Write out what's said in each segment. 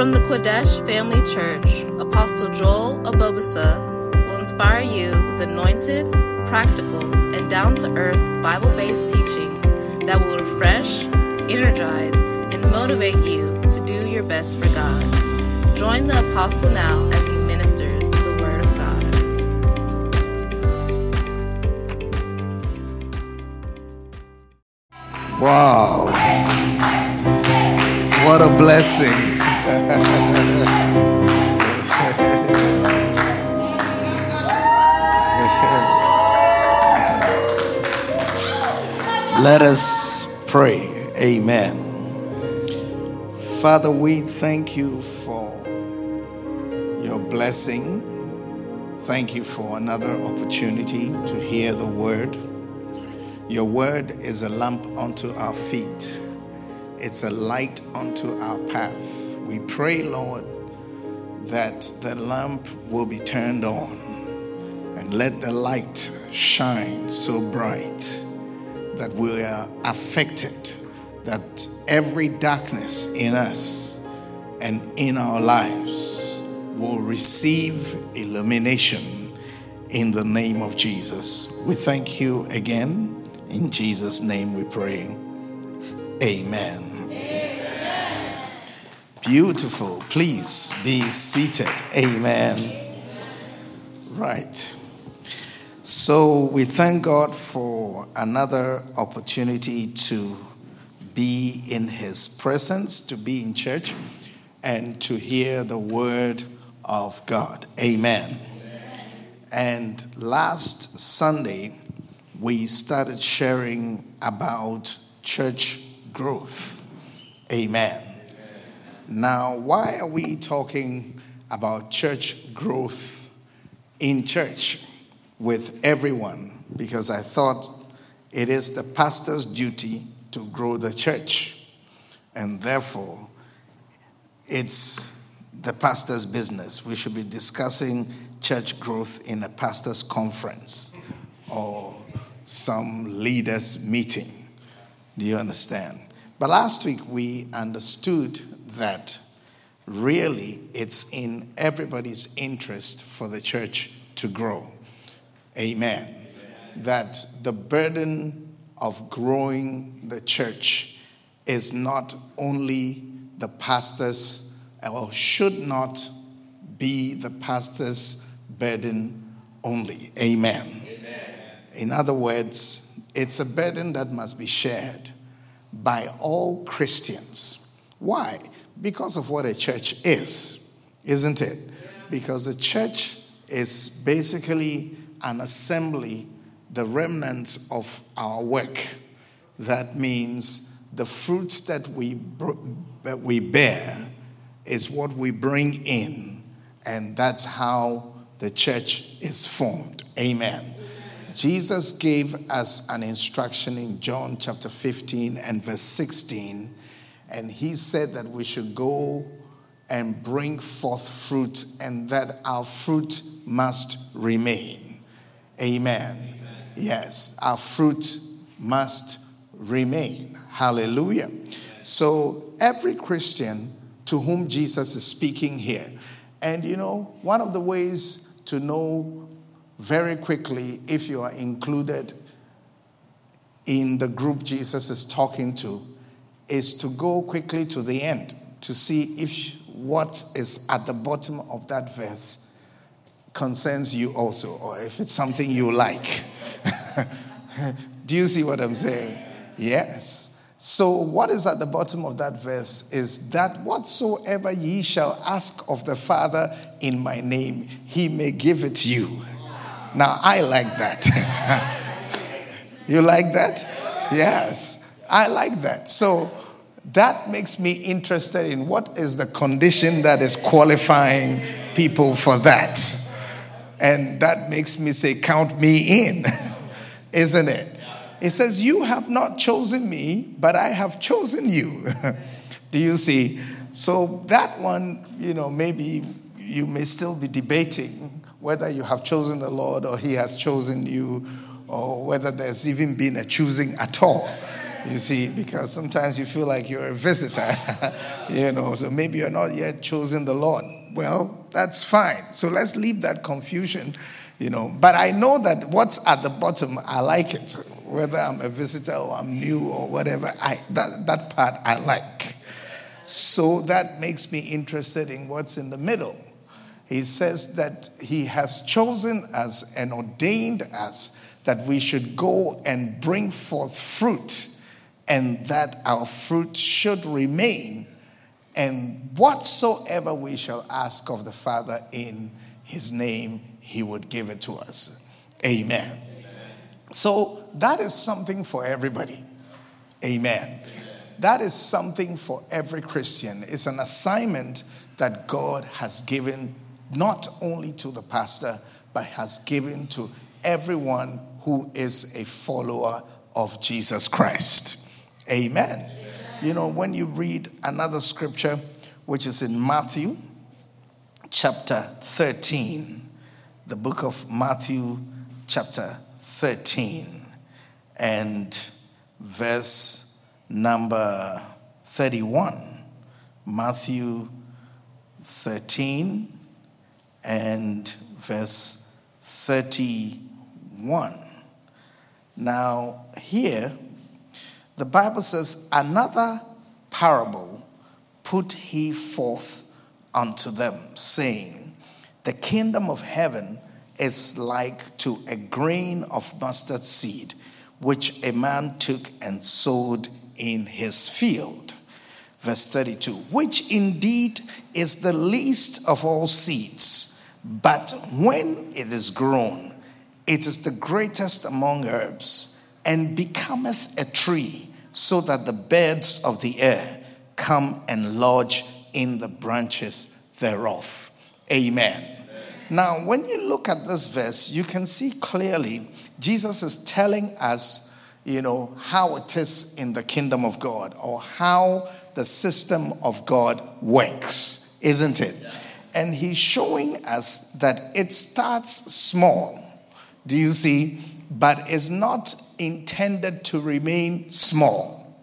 From the Qodesh Family Church, Apostle Joel Obuobisa will inspire you with anointed, practical, and down to earth Bible based teachings that will refresh, energize, and motivate you to do your best for God. Join the Apostle now as he ministers the Word of God. Wow. What a blessing. Let us pray. Amen. Father, we thank you for your blessing. Thank you for another opportunity to hear the word. Your word is a lamp unto our feet, it's a light unto our path. We pray, Lord, that the lamp will be turned on and let the light shine so bright that we are affected, that every darkness in us and in our lives will receive illumination in the name of Jesus. We thank you again. In Jesus' name we pray. Amen. Beautiful. Please be seated. Amen. Right. So we thank God for another opportunity to be in His presence, to be in church, and to hear the word of God. Amen. And last Sunday, we started sharing about church growth. Amen. Now, why are we talking about church growth in church? with everyone because I thought it is the pastor's duty to grow the church. And therefore, it's the pastor's business. We should be discussing church growth in a pastor's conference or some leaders' meeting. Do you understand? But last week we understood that really it's in everybody's interest for the church to grow. Amen. Amen. That the burden of growing the church is not only the pastor's, or should not be the pastor's burden only. Amen. Amen. In other words, it's a burden that must be shared by all Christians. Why? Because of what a church is, isn't it? Because a church is basically an assembly, the remnants of our work. That means the fruits that we, that we bear is what we bring in, and that's how the church is formed. Amen. Jesus gave us an instruction in John chapter 15 and verse 16, and he said that we should go and bring forth fruit, and that our fruit must remain. Amen. Amen. Yes, our fruit must remain. Hallelujah. So, every Christian to whom Jesus is speaking here, and you know, one of the ways to know very quickly if you are included in the group Jesus is talking to is to go quickly to the end to see if what is at the bottom of that verse concerns you also, or if it's something you like. Do you see what I'm saying? Yes. So, what is at the bottom of that verse is that whatsoever ye shall ask of the Father in my name, he may give it you. Now, I like that. you like that? Yes, I like that. So, that makes me interested in what is the condition that is qualifying people for that. And that makes me say, Count me in, isn't it? It says, You have not chosen me, but I have chosen you. Do you see? So that one, you know, maybe you may still be debating whether you have chosen the Lord or he has chosen you, or whether there's even been a choosing at all. You see, because sometimes you feel like you're a visitor, you know, so maybe you're not yet chosen the Lord. Well, that's fine. So let's leave that confusion, you know. But I know that what's at the bottom, I like it. Whether I'm a visitor or I'm new or whatever, I, that, that part I like. So that makes me interested in what's in the middle. He says that he has chosen us and ordained us that we should go and bring forth fruit and that our fruit should remain. And whatsoever we shall ask of the Father in his name, he would give it to us. Amen. Amen. So that is something for everybody. Amen. Amen. That is something for every Christian. It's an assignment that God has given not only to the pastor, but has given to everyone who is a follower of Jesus Christ. Amen. Amen. You know, when you read another scripture, which is in Matthew chapter 13, the book of Matthew chapter 13, and verse number 31. Matthew 13 and verse 31. Now, here, the Bible says, Another parable put he forth unto them, saying, The kingdom of heaven is like to a grain of mustard seed, which a man took and sowed in his field. Verse 32 Which indeed is the least of all seeds, but when it is grown, it is the greatest among herbs, and becometh a tree so that the birds of the air come and lodge in the branches thereof. Amen. Amen. Now, when you look at this verse, you can see clearly Jesus is telling us, you know, how it is in the kingdom of God or how the system of God works, isn't it? And he's showing us that it starts small. Do you see? But it's not intended to remain small.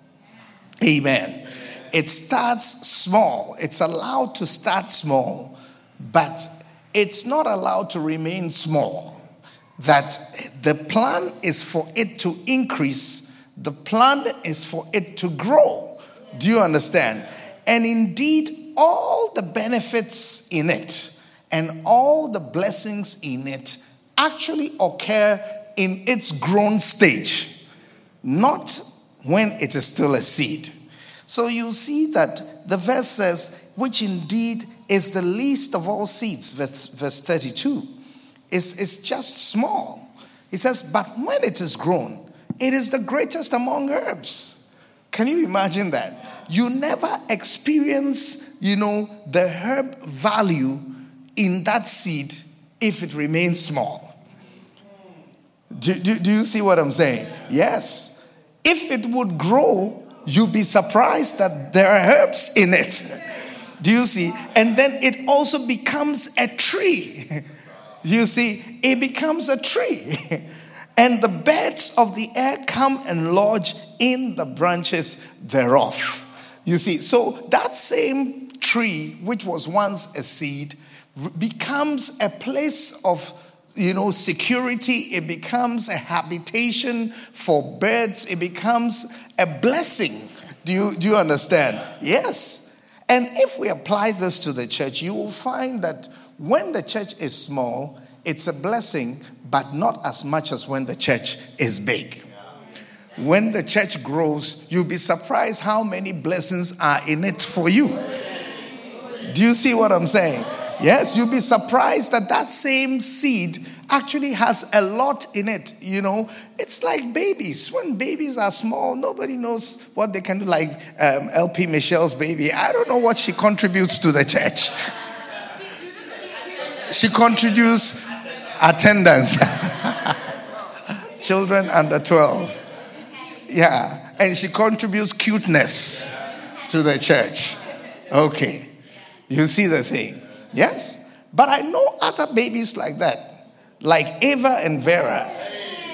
Amen. It starts small, it's allowed to start small, but it's not allowed to remain small. That the plan is for it to increase, the plan is for it to grow. Do you understand? And indeed, all the benefits in it and all the blessings in it actually occur in its grown stage, not when it is still a seed. So you see that the verse says, which indeed is the least of all seeds, verse, verse 32, is, is just small. He says, but when it is grown, it is the greatest among herbs. Can you imagine that? You never experience, you know, the herb value in that seed if it remains small. Do, do, do you see what I'm saying? Yes. If it would grow, you'd be surprised that there are herbs in it. Do you see? And then it also becomes a tree. You see, it becomes a tree. And the birds of the air come and lodge in the branches thereof. You see, so that same tree, which was once a seed, becomes a place of you know, security, it becomes a habitation for birds, it becomes a blessing. Do you, do you understand? Yes. And if we apply this to the church, you will find that when the church is small, it's a blessing, but not as much as when the church is big. When the church grows, you'll be surprised how many blessings are in it for you. Do you see what I'm saying? Yes, you'll be surprised that that same seed actually has a lot in it. You know, it's like babies. When babies are small, nobody knows what they can do. Like um, LP Michelle's baby, I don't know what she contributes to the church. she contributes attendance, children under 12. Yeah, and she contributes cuteness to the church. Okay, you see the thing. Yes? But I know other babies like that, like Ava and Vera.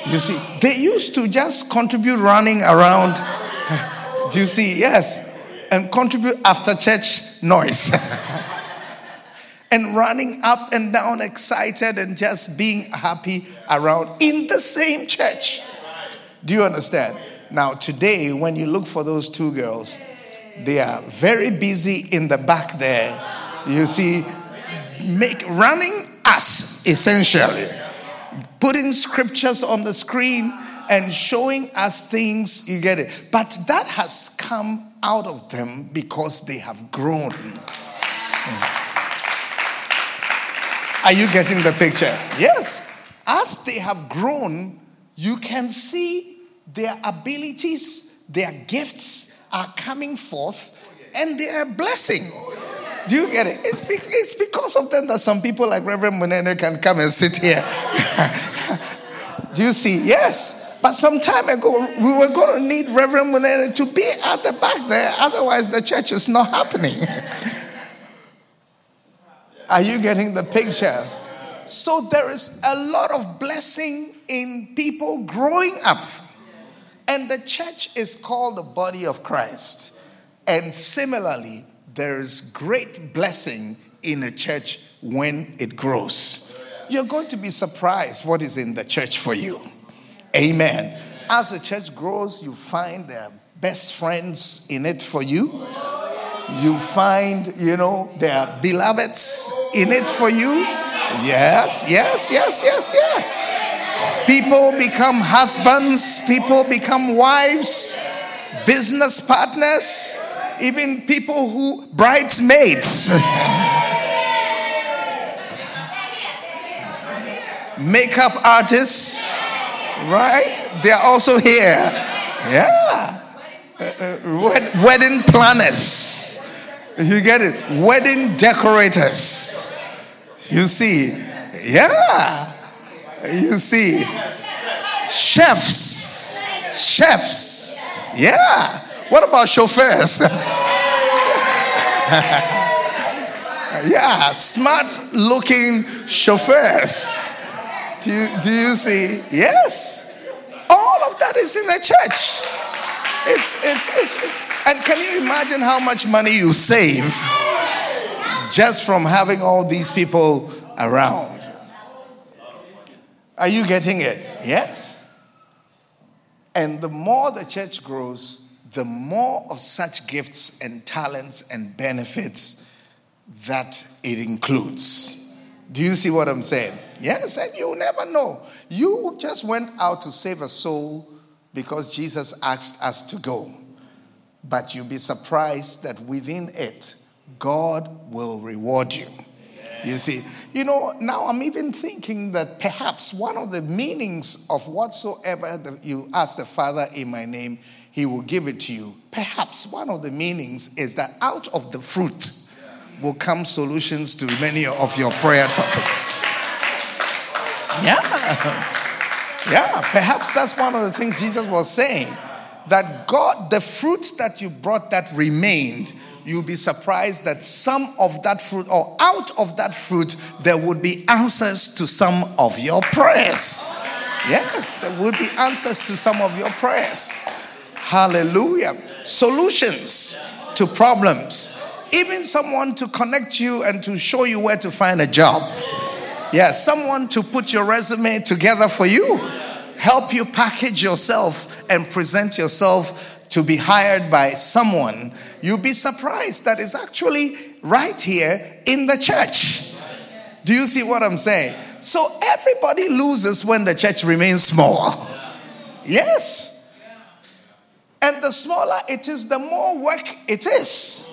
You see, they used to just contribute running around Do you see? Yes. And contribute after church noise. and running up and down, excited and just being happy around in the same church. Do you understand? Now, today, when you look for those two girls, they are very busy in the back there. You see, make running us essentially, putting scriptures on the screen and showing us things. You get it? But that has come out of them because they have grown. Are you getting the picture? Yes. As they have grown, you can see their abilities, their gifts are coming forth, and they are blessing. Do you get it? It's, be- it's because of them that some people like Reverend Munene can come and sit here. Do you see? Yes. But some time ago, we were going to need Reverend Munene to be at the back there. Otherwise, the church is not happening. Are you getting the picture? So there is a lot of blessing in people growing up. And the church is called the body of Christ. And similarly, there is great blessing in a church when it grows. You're going to be surprised what is in the church for you. Amen. As the church grows, you find their best friends in it for you you find, you know, their beloveds in it for you. Yes, yes, yes, yes, yes. People become husbands, people become wives, business partners, even people who, bridesmaids. Makeup artists, right? They are also here. Yeah. Uh, uh, wedding planners. You get it? Wedding decorators. You see? Yeah. You see? Chefs. Chefs. Yeah. What about chauffeurs? yeah, smart looking chauffeurs. Do you, do you see? Yes. All of that is in the church. It's, it's, it's, and can you imagine how much money you save just from having all these people around? Are you getting it? Yes. And the more the church grows, the more of such gifts and talents and benefits that it includes. Do you see what I'm saying? Yes, and you never know. You just went out to save a soul because Jesus asked us to go. But you'll be surprised that within it, God will reward you. You see, you know, now I'm even thinking that perhaps one of the meanings of whatsoever you ask the Father in my name, He will give it to you. Perhaps one of the meanings is that out of the fruit will come solutions to many of your prayer topics. Yeah. Yeah, perhaps that's one of the things Jesus was saying that God, the fruit that you brought that remained, you'll be surprised that some of that fruit, or out of that fruit, there would be answers to some of your prayers. Yes, there would be answers to some of your prayers. Hallelujah. Solutions to problems. Even someone to connect you and to show you where to find a job. Yes, someone to put your resume together for you help you package yourself and present yourself to be hired by someone, you'll be surprised that it's actually right here in the church. Do you see what I'm saying? So everybody loses when the church remains small. Yes. And the smaller it is, the more work it is.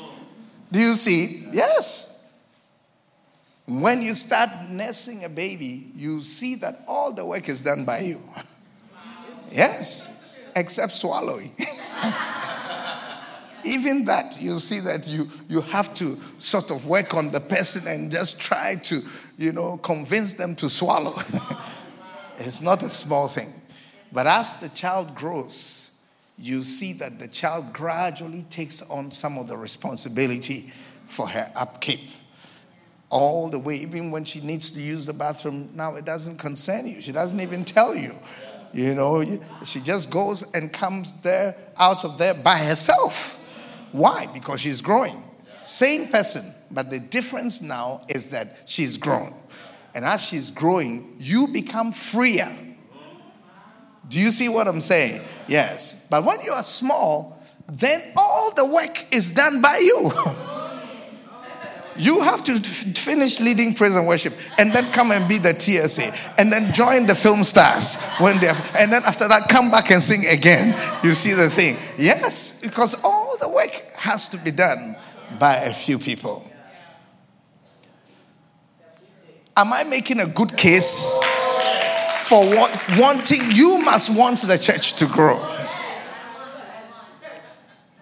Do you see? Yes. When you start nursing a baby, you see that all the work is done by you. Yes, except swallowing. Even that, you see that you, you have to sort of work on the person and just try to, you know, convince them to swallow. it's not a small thing. But as the child grows, you see that the child gradually takes on some of the responsibility for her upkeep. All the way, even when she needs to use the bathroom, now it doesn't concern you. She doesn't even tell you You know, she just goes and comes there out of there by herself. Why? Because she's growing. Same person, but the difference now is that she's grown. And as she's growing, you become freer. Do you see what I'm saying? Yes. But when you are small, then all the work is done by you. You have to finish leading praise and worship and then come and be the TSA and then join the film stars when they have, and then after that come back and sing again. You see the thing. Yes, because all the work has to be done by a few people. Am I making a good case for what wanting you must want the church to grow?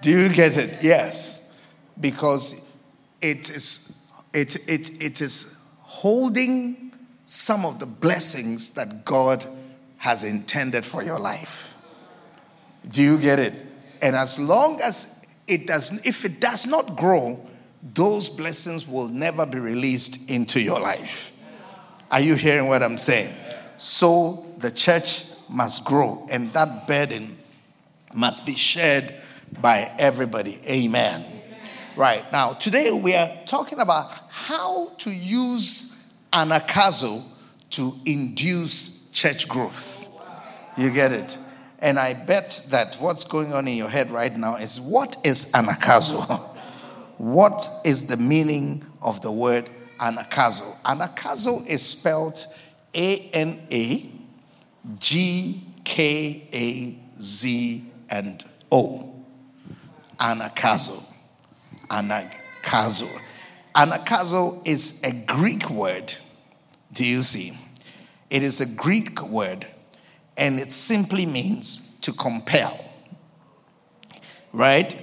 Do you get it? Yes. Because it is, it, it, it is holding some of the blessings that God has intended for your life. Do you get it? And as long as it does, if it does not grow, those blessings will never be released into your life. Are you hearing what I'm saying? So the church must grow, and that burden must be shared by everybody. Amen. Right. Now, today we are talking about how to use anagkazo to induce church growth. You get it? And I bet that what's going on in your head right now is what is anagkazo? what is the meaning of the word anagkazo? Anagkazo is spelled A N A G K A Z and O. Anagkazo anagkazo. Anagkazo is a Greek word. Do you see? It is a Greek word and it simply means to compel. Right?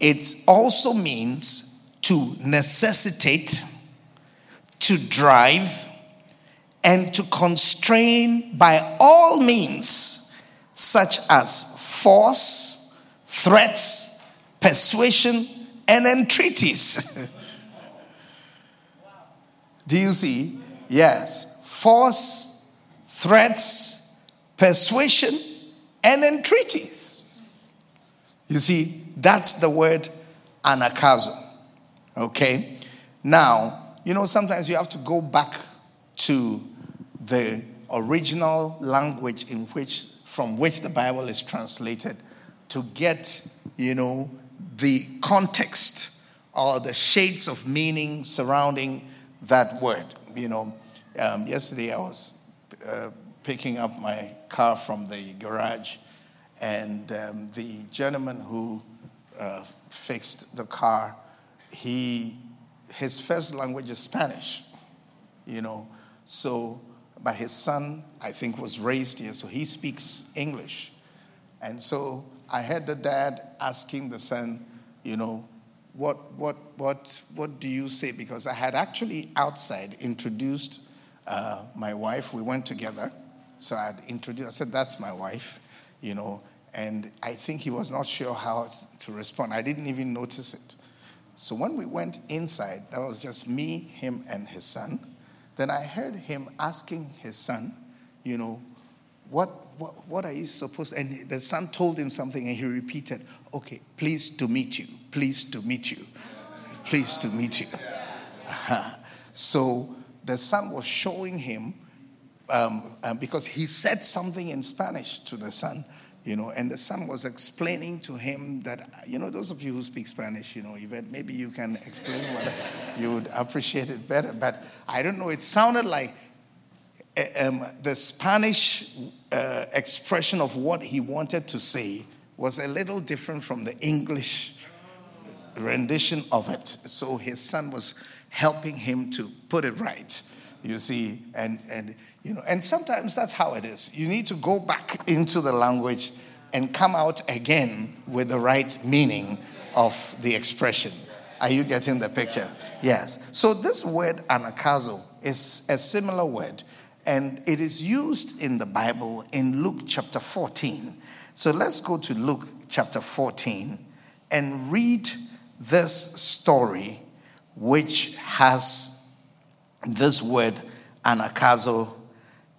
It also means to necessitate, to drive, and to constrain by all means, such as force, threats, persuasion, and entreaties. Do you see? Yes. Force, threats, persuasion, and entreaties. You see, that's the word anagkazo. Okay? Now, you know, sometimes you have to go back to the original language in which from which the Bible is translated to get, you know, the context or the shades of meaning surrounding that word. You know, um, yesterday I was uh, picking up my car from the garage, and um, the gentleman who uh, fixed the car, he his first language is Spanish. You know, so but his son I think was raised here, so he speaks English, and so I heard the dad asking the son, you know, what, what, what, what do you say? Because I had actually outside introduced uh, my wife. We went together. So I had introduced, I said, that's my wife, you know, and I think he was not sure how to respond. I didn't even notice it. So when we went inside, that was just me, him, and his son. Then I heard him asking his son, you know, what, what, what are you supposed to? And the son told him something and he repeated, okay, pleased to meet you, pleased to meet you, pleased to meet you. Uh-huh. So the son was showing him, um, um, because he said something in Spanish to the son, you know, and the son was explaining to him that, you know, those of you who speak Spanish, you know, Yvette, maybe you can explain what you would appreciate it better. But I don't know, it sounded like eh, um, the Spanish uh, expression of what he wanted to say was a little different from the English rendition of it. So his son was helping him to put it right. You see, and and you know, and sometimes that's how it is. You need to go back into the language and come out again with the right meaning of the expression. Are you getting the picture? Yes. So this word anagkazo is a similar word and it is used in the Bible in Luke chapter 14. So let's go to Luke chapter 14 and read this story, which has this word anagkazo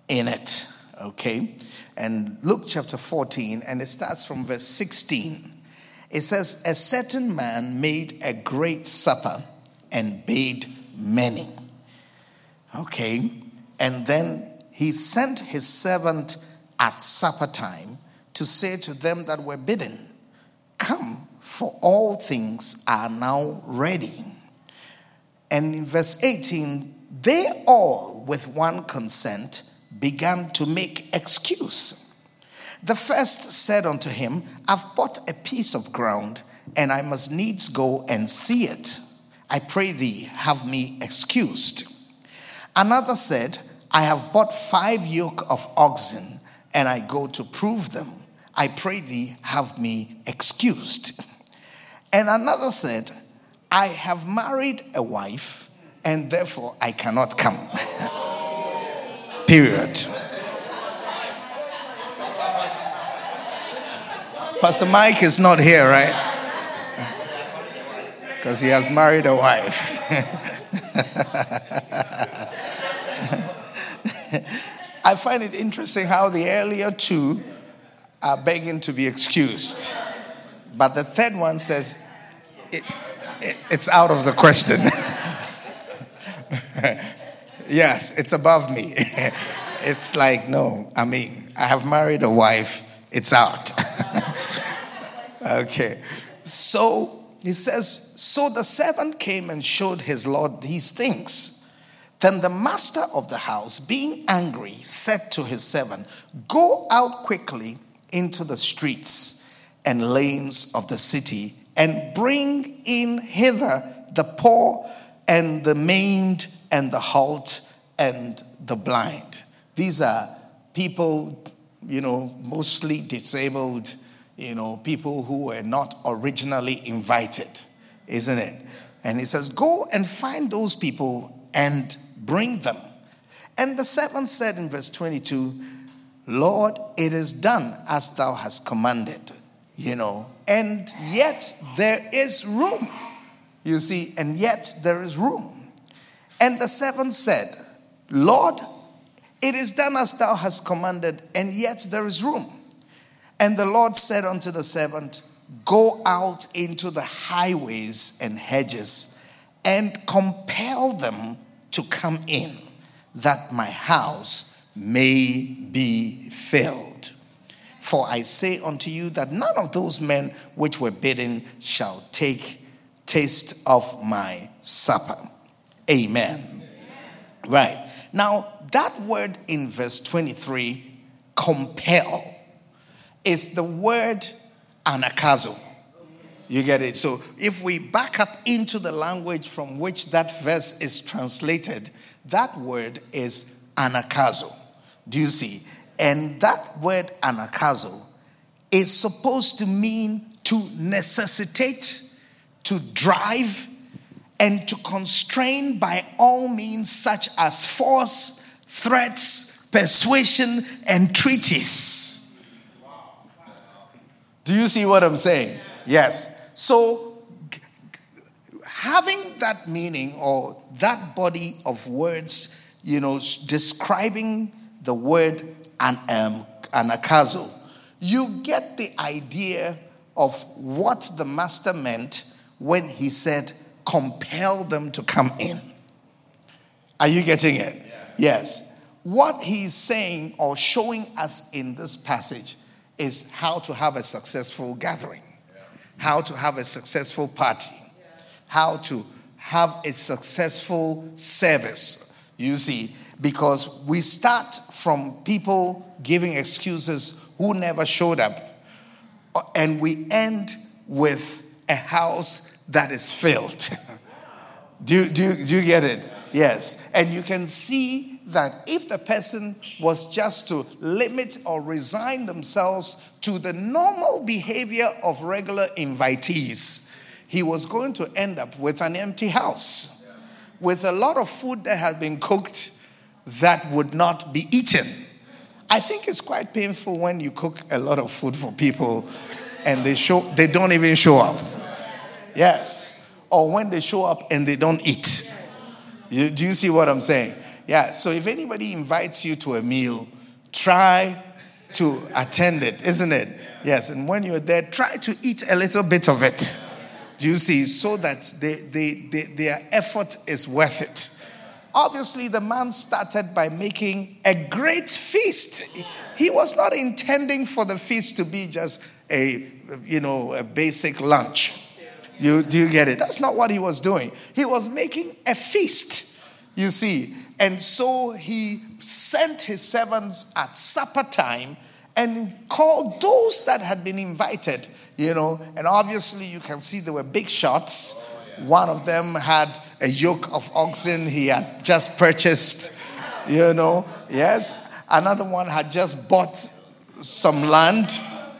in it. Okay? And Luke chapter 14, and it starts from verse 16. It says, A certain man made a great supper and bade many. Okay. And then he sent his servant at supper time to say to them that were bidden, Come, for all things are now ready. And in verse 18, they all, with one consent, began to make excuse. The first said unto him, I've bought a piece of ground, and I must needs go and see it. I pray thee, have me excused. Another said, I have bought five yoke of oxen, and I go to prove them. I pray thee, have me excused. And another said, I have married a wife, and therefore I cannot come. Period. Pastor Mike is not here, right? Because he has married a wife. I find it interesting how the earlier two are begging to be excused. But the third one says, it, it, it's out of the question. yes, it's above me. it's like, no, I mean, I have married a wife, it's out. okay. So he says, So the servant came and showed his Lord these things. Then the master of the house, being angry, said to his servant, Go out quickly into the streets and lanes of the city and bring in hither the poor and the maimed and the halt and the blind. These are people, you know, mostly disabled, you know, people who were not originally invited, isn't it? And he says, Go and find those people and bring them. And the servant said in verse 22, Lord, it is done as thou hast commanded, you know, and yet there is room. You see, and yet there is room. And the servant said, Lord, it is done as thou hast commanded, and yet there is room. And the Lord said unto the servant, Go out into the highways and hedges and compel them to come in, that my house may be filled. For I say unto you that none of those men which were bidden shall take taste of my supper. Amen. Amen. Right. Now, that word in verse 23, compel, is the word anagkazo. You get it? So if we back up into the language from which that verse is translated, that word is anagkazo. Do you see? And that word anagkazo is supposed to mean to necessitate, to drive, and to constrain by all means, such as force, threats, persuasion, and treaties. Do you see what I'm saying? Yes. So, having that meaning or that body of words, you know, describing the word an, um, anagkazo, you get the idea of what the master meant when he said, compel them to come in. Are you getting it? Yeah. Yes. What he's saying or showing us in this passage is how to have a successful gathering how to have a successful party, how to have a successful service. You see, because we start from people giving excuses who never showed up, and we end with a house that is filled. do, do, do you get it? Yes. And you can see that if the person was just to limit or resign themselves to the normal behavior of regular invitees, he was going to end up with an empty house, with a lot of food that had been cooked that would not be eaten. I think it's quite painful when you cook a lot of food for people and they show they don't even show up. Yes. Or when they show up and they don't eat. You, do you see what I'm saying? Yeah. So if anybody invites you to a meal, try to attend it, isn't it? Yes, and when you're there, try to eat a little bit of it. Do you see? So that they, they, they, their effort is worth it. Obviously, the man started by making a great feast. He was not intending for the feast to be just a, you know, a basic lunch. You, do you get it? That's not what he was doing. He was making a feast, you see. And so he sent his servants at supper time and called those that had been invited, you know. And obviously, you can see there were big shots. One of them had a yoke of oxen he had just purchased, you know. Yes. Another one had just bought some land.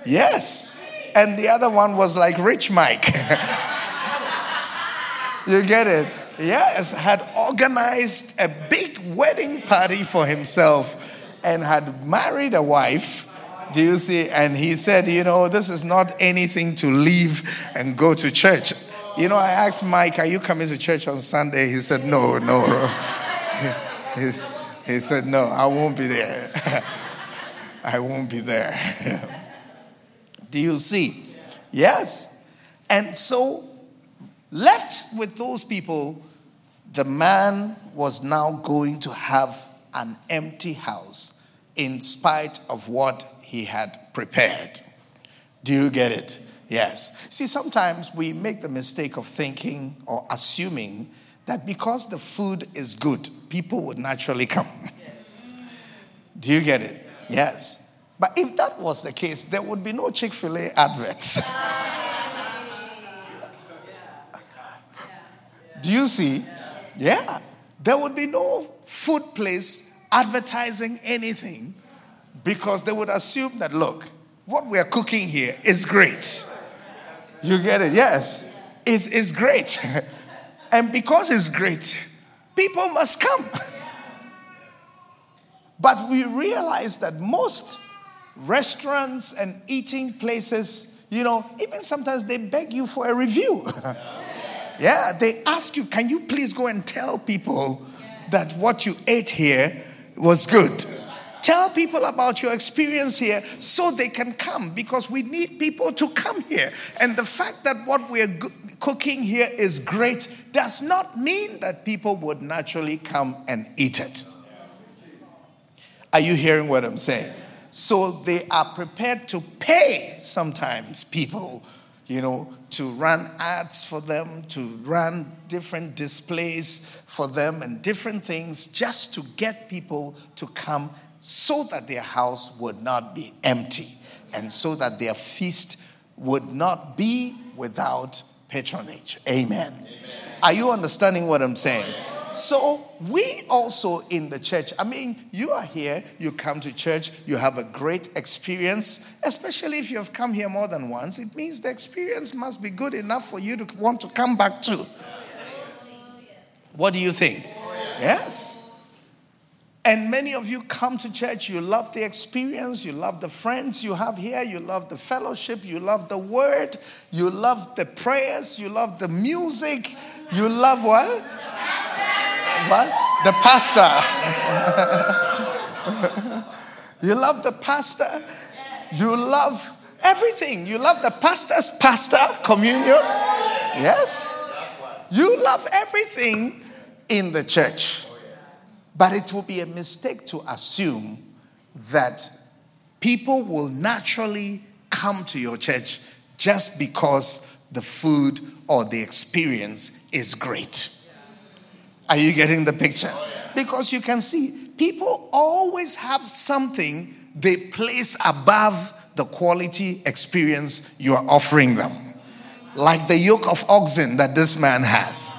Yes. And the other one was like Rich Mike. you get it? Yes, had organized a big wedding party for himself and had married a wife. Do you see? And he said, You know, this is not anything to leave and go to church. You know, I asked Mike, Are you coming to church on Sunday? He said, No, no. He, he, said, No, I won't be there. I won't be there. Do you see? Yes. And so, left with those people, the man was now going to have an empty house in spite of what he had prepared. Do you get it? Yes. See, sometimes we make the mistake of thinking or assuming that because the food is good, people would naturally come. Do you get it? Yes. But if that was the case, there would be no Chick fil A adverts. Do you see? Yeah. There would be no food place advertising anything because they would assume that, look, what we are cooking here is great. You get it? Yes. It's, it's great. and because it's great, people must come. but we realize that most restaurants and eating places, you know, even sometimes they beg you for a review. Yeah, they ask you, can you please go and tell people that what you ate here was good? Tell people about your experience here so they can come because we need people to come here. And the fact that what we're cooking here is great does not mean that people would naturally come and eat it. Are you hearing what I'm saying? So they are prepared to pay sometimes people you know, to run ads for them, to run different displays for them and different things just to get people to come so that their house would not be empty and so that their feast would not be without patronage. Amen. Amen. Are you understanding what I'm saying? So, we also in the church, I mean, you are here, you come to church, you have a great experience, especially if you have come here more than once. It means the experience must be good enough for you to want to come back to. What do you think? Yes. And many of you come to church, you love the experience, you love the friends you have here, you love the fellowship, you love the word, you love the prayers, you love the music, you love what? What? The pastor. you love the pastor. You love everything. You love the pastor's pastor, communion. Yes. You love everything in the church. But it will be a mistake to assume that people will naturally come to your church just because the food or the experience is great. Are you getting the picture? Because you can see people always have something they place above the quality experience you are offering them. Like the yoke of oxen that this man has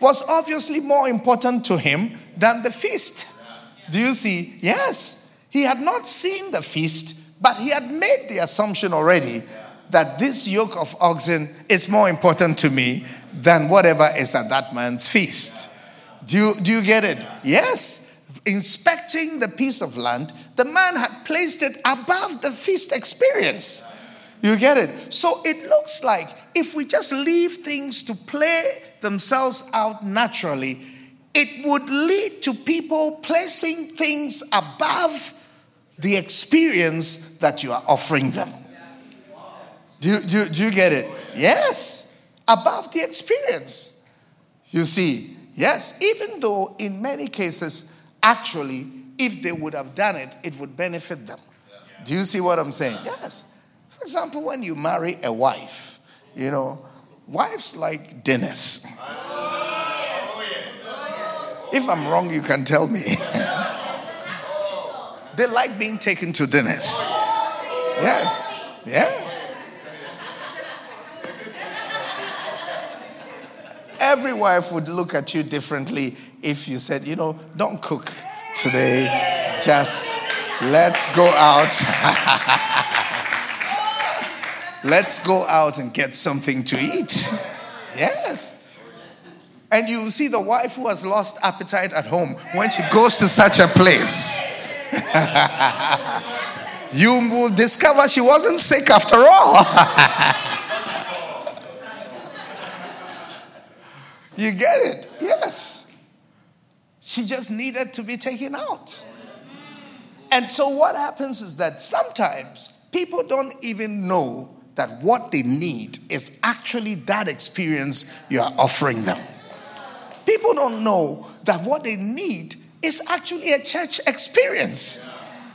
was obviously more important to him than the feast. Do you see? Yes. He had not seen the feast, but he had made the assumption already that this yoke of oxen is more important to me than whatever is at that man's feast. Do you, do you get it? Yes. Inspecting the piece of land, the man had placed it above the feast experience. You get it? So it looks like if we just leave things to play themselves out naturally, it would lead to people placing things above the experience that you are offering them. Do do, do you get it? Yes, above the experience. You see, yes, even though in many cases, actually, if they would have done it, it would benefit them. Do you see what I'm saying? Yes. For example, when you marry a wife, you know, wives like dinners. If I'm wrong, you can tell me. they like being taken to dinners. Yes, yes. Every wife would look at you differently if you said, you know, don't cook today, just let's go out. let's go out and get something to eat. Yes. And you see the wife who has lost appetite at home when she goes to such a place. you will discover she wasn't sick after all. you get it? Yes. She just needed to be taken out. And so, what happens is that sometimes people don't even know that what they need is actually that experience you are offering them. People don't know that what they need is actually a church experience.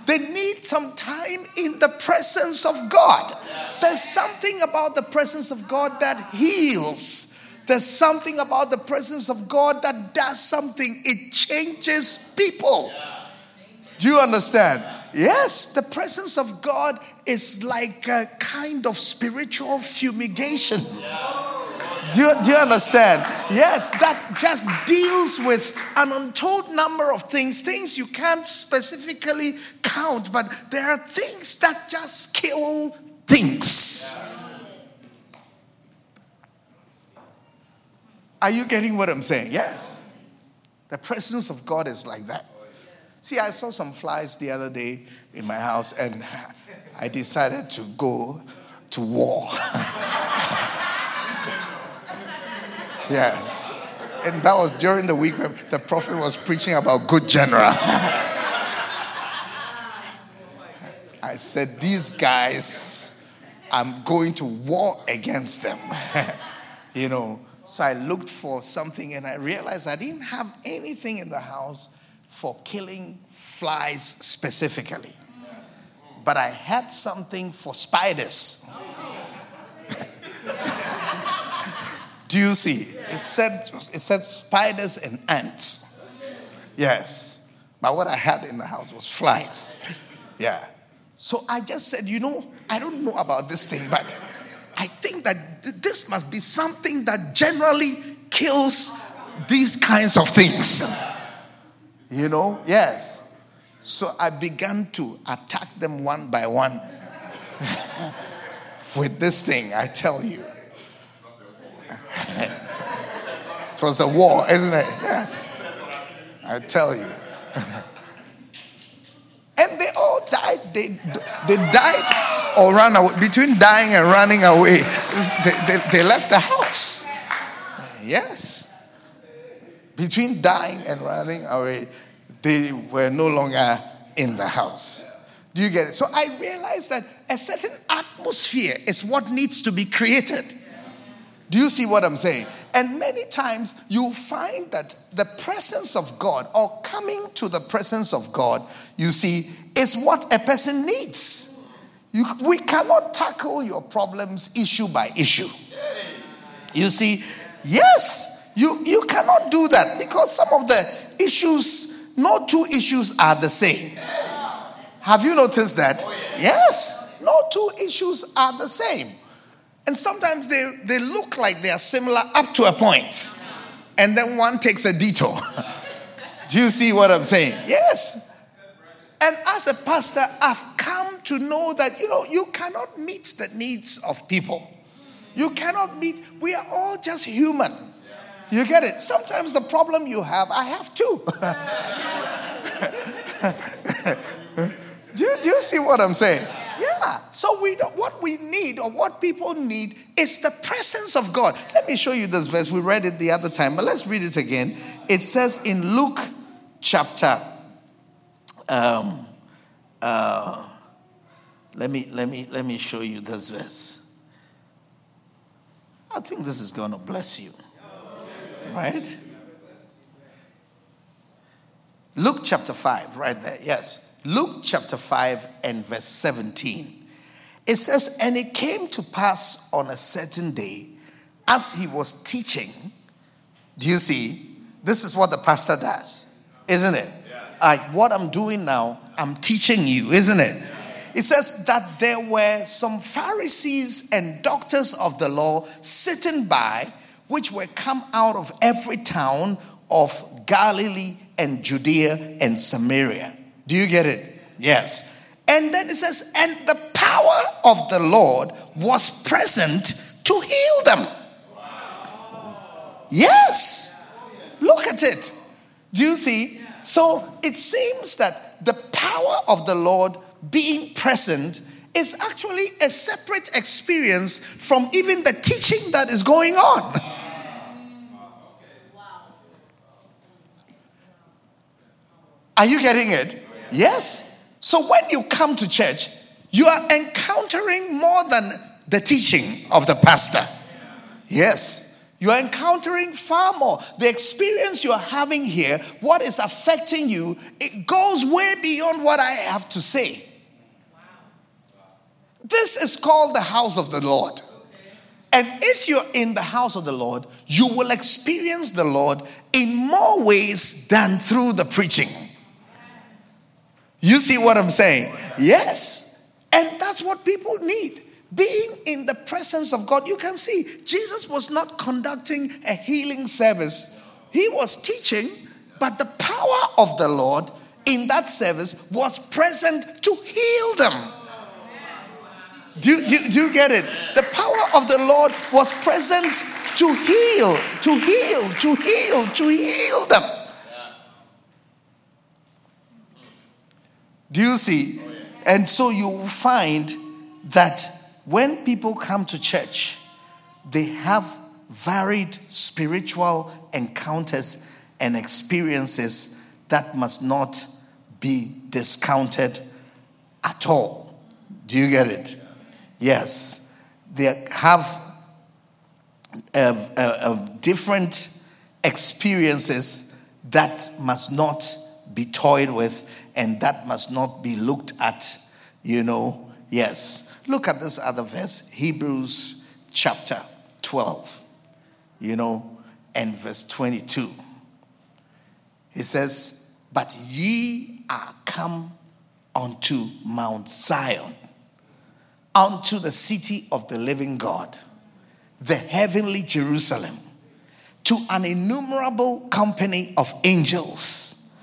They need some time in the presence of God. There's something about the presence of God that heals. There's something about the presence of God that does something, it changes people. Do you understand? Yes, the presence of God is like a kind of spiritual fumigation. Do you, do you understand? Yes, that just deals with an untold number of things, things you can't specifically count, but there are things that just kill things. Are you getting what I'm saying? Yes. The presence of God is like that. See, I saw some flies the other day in my house and I decided to go to war. Yes. And that was during the week when the prophet was preaching about good general. I said, These guys, I'm going to war against them. you know, so I looked for something and I realized I didn't have anything in the house for killing flies specifically. But I had something for spiders. Do you see? It said, it said spiders and ants. Yes. But what I had in the house was flies. Yeah. So I just said, you know, I don't know about this thing, but I think that this must be something that generally kills these kinds of things. You know? Yes. So I began to attack them one by one with this thing, I tell you. it was a war, isn't it? Yes. I tell you. died. They, they died or ran away. Between dying and running away, they, they, they left the house. Yes. Between dying and running away, they were no longer in the house. Do you get it? So I realized that a certain atmosphere is what needs to be created. Do you see what I'm saying? And many times you find that the presence of God or coming to the presence of God, you see, is what a person needs. You, we cannot tackle your problems issue by issue. You see, yes, you, you cannot do that because some of the issues, no two issues are the same. Have you noticed that? Yes, no two issues are the same. And sometimes they, they look like they are similar up to a. And then one takes a detour. Do you see what I'm saying? Yes. And as a pastor, I've come to know that, you know, you cannot meet the needs of people. You cannot meet, we are all just human. You get it? Sometimes the problem you have, I have too. do, you, do you see what I'm saying? Yeah. So we what we need or what people need is the presence of God. Let me show you this verse. We read it the other time, but let's read it again. It says in Luke chapter um, Uh, let me let me let me show you this verse. I think this is going to bless you. Right? Luke chapter 5, right there. Yes. Luke chapter 5 and verse 17. It says, And it came to pass on a certain day, as he was teaching. Do you see? This is what the pastor does, isn't it? Like what I'm doing now, I'm teaching you, isn't it? It says that there were some Pharisees and doctors of the law sitting by, which were come out of every town of Galilee and Judea and Samaria. Do you get it? Yes. And then it says, and the power of the Lord was present to heal them. Yes. Look at it. Do you see? So it seems that the power of the Lord being present is actually a separate experience from even the teaching that is going on. Are you getting it? Yes. So when you come to church, you are encountering more than the teaching of the pastor. Yes. You are encountering far more. The experience you are having here, what is affecting you, it goes way beyond what I have to say. This is called the house of the Lord. And if you're in the house of the Lord, you will experience the Lord in more ways than through the preaching. You see what I'm saying? Yes. And that's what people need. Being in the presence of God, you can see Jesus was not conducting a healing service, he was teaching, but the power of the Lord in that service was present to heal them. Do, do, do you get it? The power of the Lord was present to heal, to heal, to heal, to heal them. Do you see? And so you find that when people come to church, they have varied spiritual encounters and experiences that must not be discounted at all. Do you get it? Yes. They have uh, uh, uh, different experiences that must not be toyed with and that must not be looked at, you know. Yes. Look at this other verse, Hebrews chapter 12, you know, and verse 22. He says, But ye are come unto Mount Zion, unto the city of the living God, the heavenly Jerusalem, to an innumerable company of angels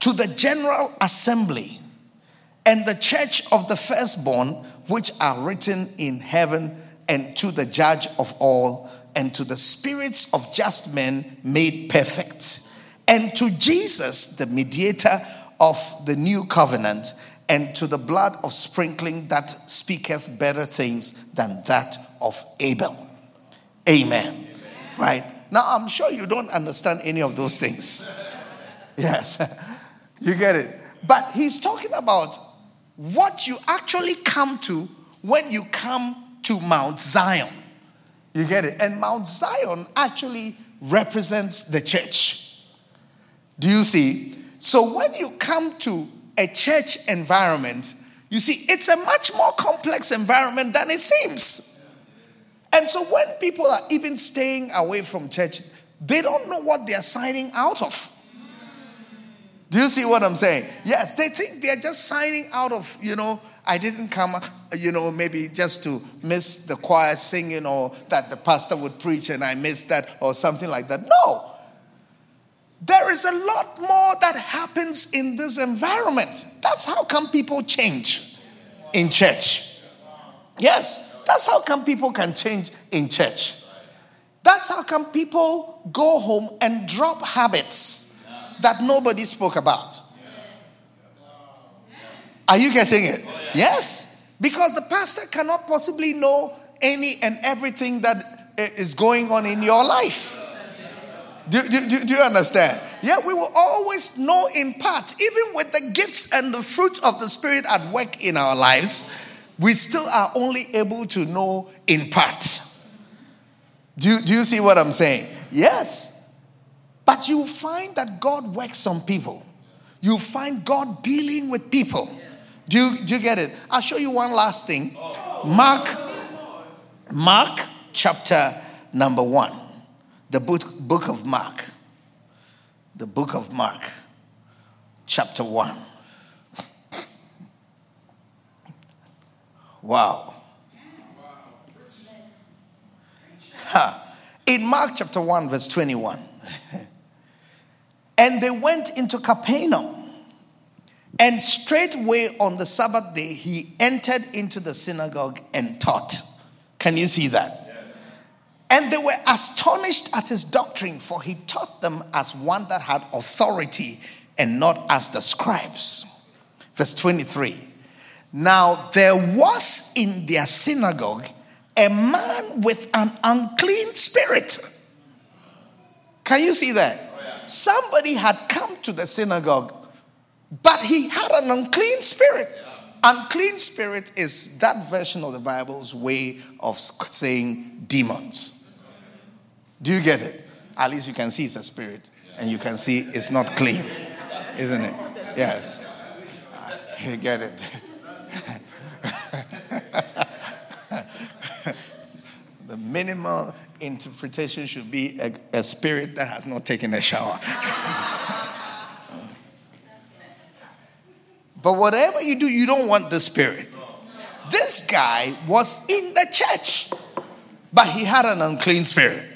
to the general assembly and the church of the firstborn, which are written in heaven, and to the judge of all, and to the spirits of just men made perfect, and to Jesus, the mediator of the new covenant, and to the blood of sprinkling that speaketh better things than that of Abel. Amen. Amen. Right? Now, I'm sure you don't understand any of those things. Yes. You get it? But he's talking about what you actually come to when you come to Mount Zion. You get it? And Mount Zion actually represents the church. Do you see? So when you come to a church environment, you see, it's a much more complex environment than it seems. And so when people are even staying away from church, they don't know what they're signing out of. Do you see what I'm saying? Yes, they think they're just signing out of, you know, I didn't come, you know, maybe just to miss the choir singing or that the pastor would preach and I missed that or something like that. No. There is a lot more that happens in this environment. That's how come people change in church. Yes, that's how come people can change in church. That's how come people go home and drop habits that nobody spoke about. Are you getting it? Yes. Because the pastor cannot possibly know any and everything that eh, is going on in your life. Do, do, do, do you understand? Yeah, we will always know in part, even with the gifts and the fruit of the Spirit at work in our lives, we still are only able to know in part. Do do you see what I'm saying? Yes. But you find that God works on people. You find God dealing with people. Do you, do you get it? I'll show you one last thing. Mark, Mark chapter number one. The book, book of Mark. The book of Mark, chapter one. Wow. Ha. In Mark chapter 1, verse 21. and they went into Capernaum. And straightway on the Sabbath day, he entered into the synagogue and taught. Can you see that? And they were astonished at his doctrine, for he taught them as one that had authority and not as the scribes. Verse 23. Now there was in their synagogue a man with an unclean spirit. Can you see that? Somebody had come to the synagogue, but he had an unclean spirit. Unclean spirit is that version of the Bible's way of saying demons. Do you get it? At least you can see it's a spirit, and you can see it's not clean, isn't it? Yes. You get it. the minimal interpretation should be a, a, spirit that has not taken a shower. but whatever you do, you don't want the spirit. This guy was in the church, but he had an unclean spirit.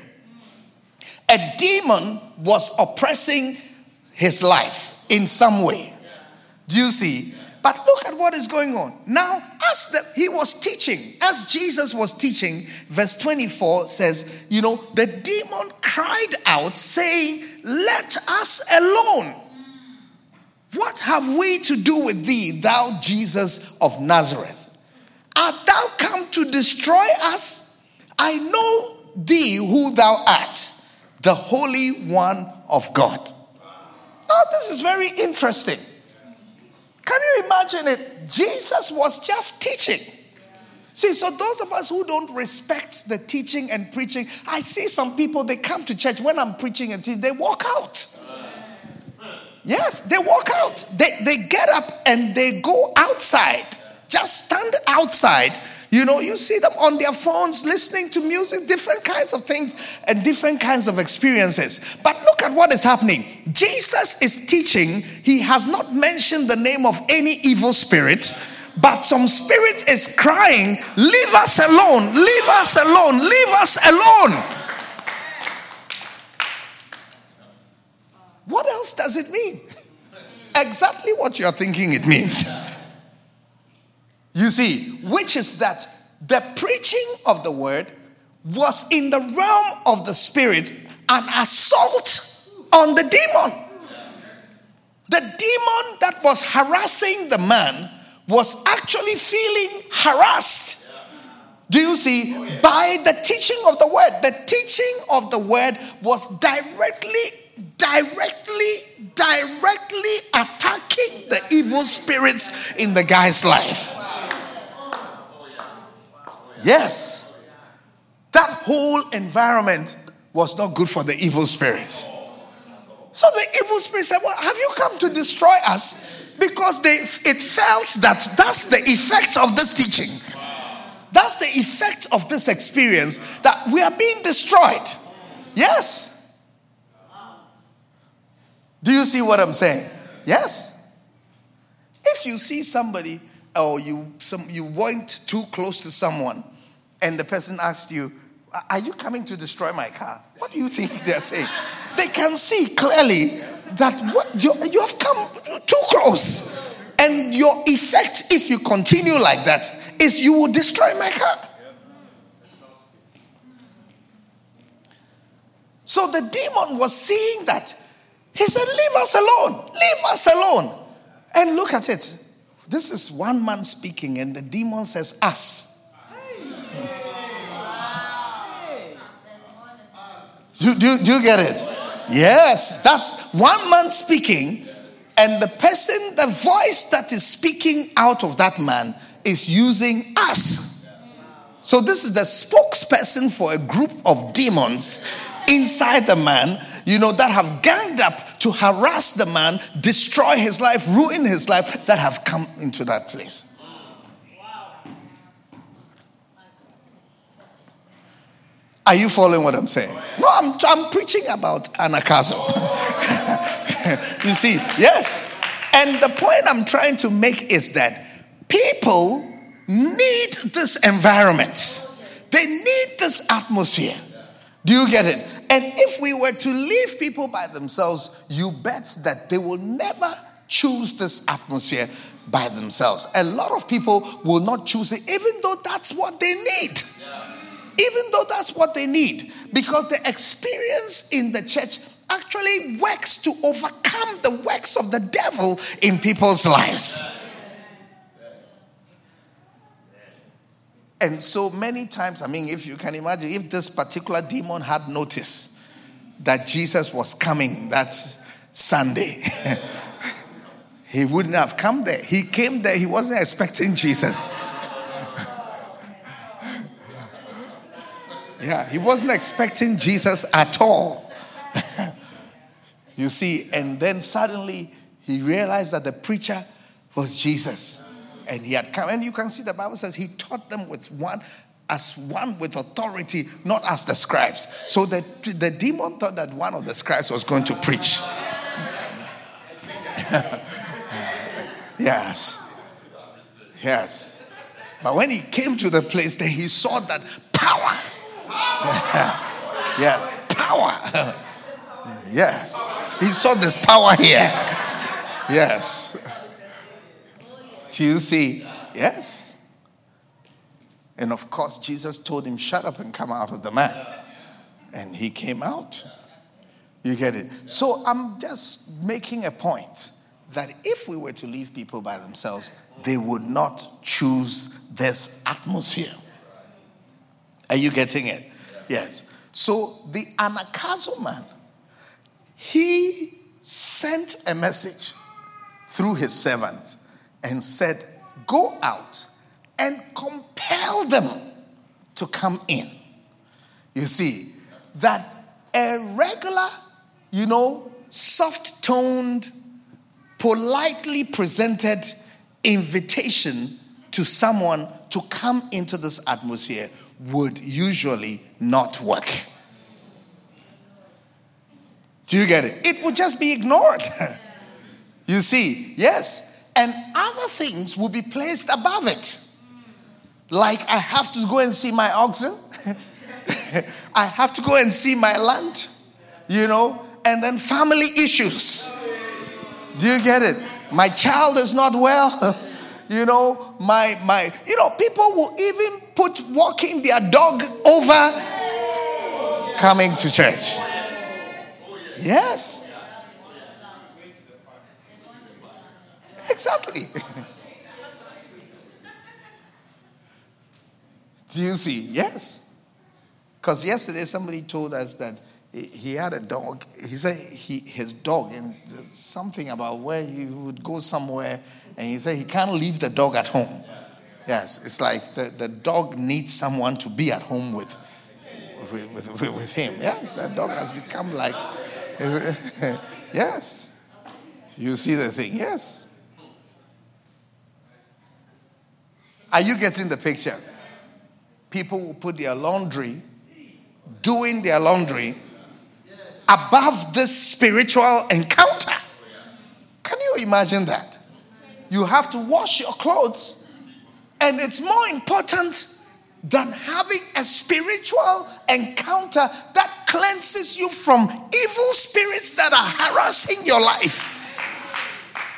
A demon was oppressing his life in some way. Do you see? But look at what is going on. Now, as the, he was teaching, as Jesus was teaching, verse 24 says, you know, the demon cried out, saying, Let us alone. What have we to do with thee, thou Jesus of Nazareth? Art thou come to destroy us? I know thee who thou art, the Holy One of God. Now, this is very interesting. Can you imagine it? Jesus was just teaching. See, so those of us who don't respect the teaching and preaching, I see some people, they come to church when I'm preaching and teaching, they walk out. Yes, they walk out. They, they get up and they go outside. Just stand outside you know, you see them on their phones listening to music, different kinds of things and different kinds of experiences. But look at what is happening. Jesus is teaching, he has not mentioned the name of any evil spirit. But some spirit is crying, Leave us alone, leave us alone, leave us alone. What else does it mean? Exactly what you're thinking it means. You see, which is that the preaching of the word was in the realm of the spirit an assault on the demon. The demon that was harassing the man was actually feeling harassed. Do you see? By the teaching of the word. The teaching of the word was directly, directly, directly attacking the evil spirits in the guy's life. Yes. That whole environment was not good for the evil spirit. So the evil spirit said, Well, have you come to destroy us? Because they, it felt that that's the effect of this teaching. That's the effect of this experience that we are being destroyed. Yes. Do you see what I'm saying? Yes. If you see somebody or you some you went too close to someone and the person asked you, Are you coming to destroy my car? What do you think they're saying? They can see clearly that what you, you have come too close. And your effect, if you continue like that, is you will destroy my car. So the demon was seeing that. He said, Leave us alone. Leave us alone. And look at it. This is one man speaking, and the demon says, Us. Do, do, do you get it? Yes, that's one man speaking, and the person, the voice that is speaking out of that man is using us. So, this is the spokesperson for a group of demons inside the man, you know, that have ganged up to harass the man, destroy his life, ruin his life, that have come into that place. Are you following what I'm saying? No, I'm, I'm preaching about anagkazo. you see, yes. And the point I'm trying to make is that people need this environment, they need this atmosphere. Do you get it? And if we were to leave people by themselves, you bet that they will never choose this atmosphere by themselves. A lot of people will not choose it, even though that's what they need even though that's what they need, because the experience in the church actually works to overcome the works of the devil in people's lives. And so many times, I mean, if you can imagine, if this particular demon had noticed that Jesus was coming that Sunday, he wouldn't have come there. He came there, he wasn't expecting Jesus. Yeah, he wasn't expecting Jesus at all. you see, and then suddenly he realized that the preacher was Jesus. And he had come, and you can see the Bible says he taught them with one as one with authority, not as the scribes. So the, the demon thought that one of the scribes was going to preach. yes. Yes. But when he came to the place, then he saw that power yes, power. yes. He saw this power here. Yes. You see? Yes. And of course, Jesus told him, Shut up and come out of the man. And he came out. You get it? So I'm just making a point that if we were to leave people by themselves, they would not choose this atmosphere. Are you getting it? Yes. So the anagkazo man, he sent a message through his servant and said, Go out and compel them to come in. You see, that a regular, you know, soft toned, politely presented invitation to someone to come into this atmosphere would usually not work. Do you get it? It would just be ignored. you see, yes. And other things will be placed above it. Like, I have to go and see my oxen, I have to go and see my land, you know, and then family issues. Do you get it? My child is not well. you know, my my you know, people will even put walking their dog over coming to church. Yes. Exactly. Do you see? Yes. Because yesterday somebody told us that he had a dog. He said he, his dog, and something about where he would go somewhere, and he said he can't leave the dog at home. Yes, it's like the, the dog needs someone to be at home with, with, with, with him. Yes, that dog has become like, yes. You see the thing, yes. Are you getting the picture? People will put their laundry, doing their laundry, above this spiritual encounter. Can you imagine that? You have to wash your clothes and it's more important than having a spiritual encounter that cleanses you from evil spirits that are harassing your life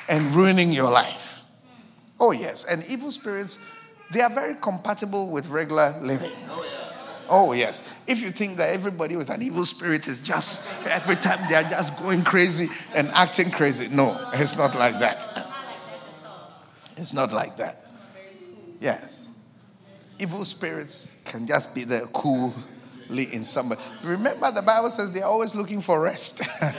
and ruining your life. Oh, yes. And evil spirits, they are very compatible with regular living. Oh, oh, yes. If you think that everybody with an evil spirit is just, every time they are just going crazy and acting crazy, no, it's not like that. It's not like that. Yes. Evil spirits can just be there coolly in somebody. Remember, the Bible says they're always looking for rest.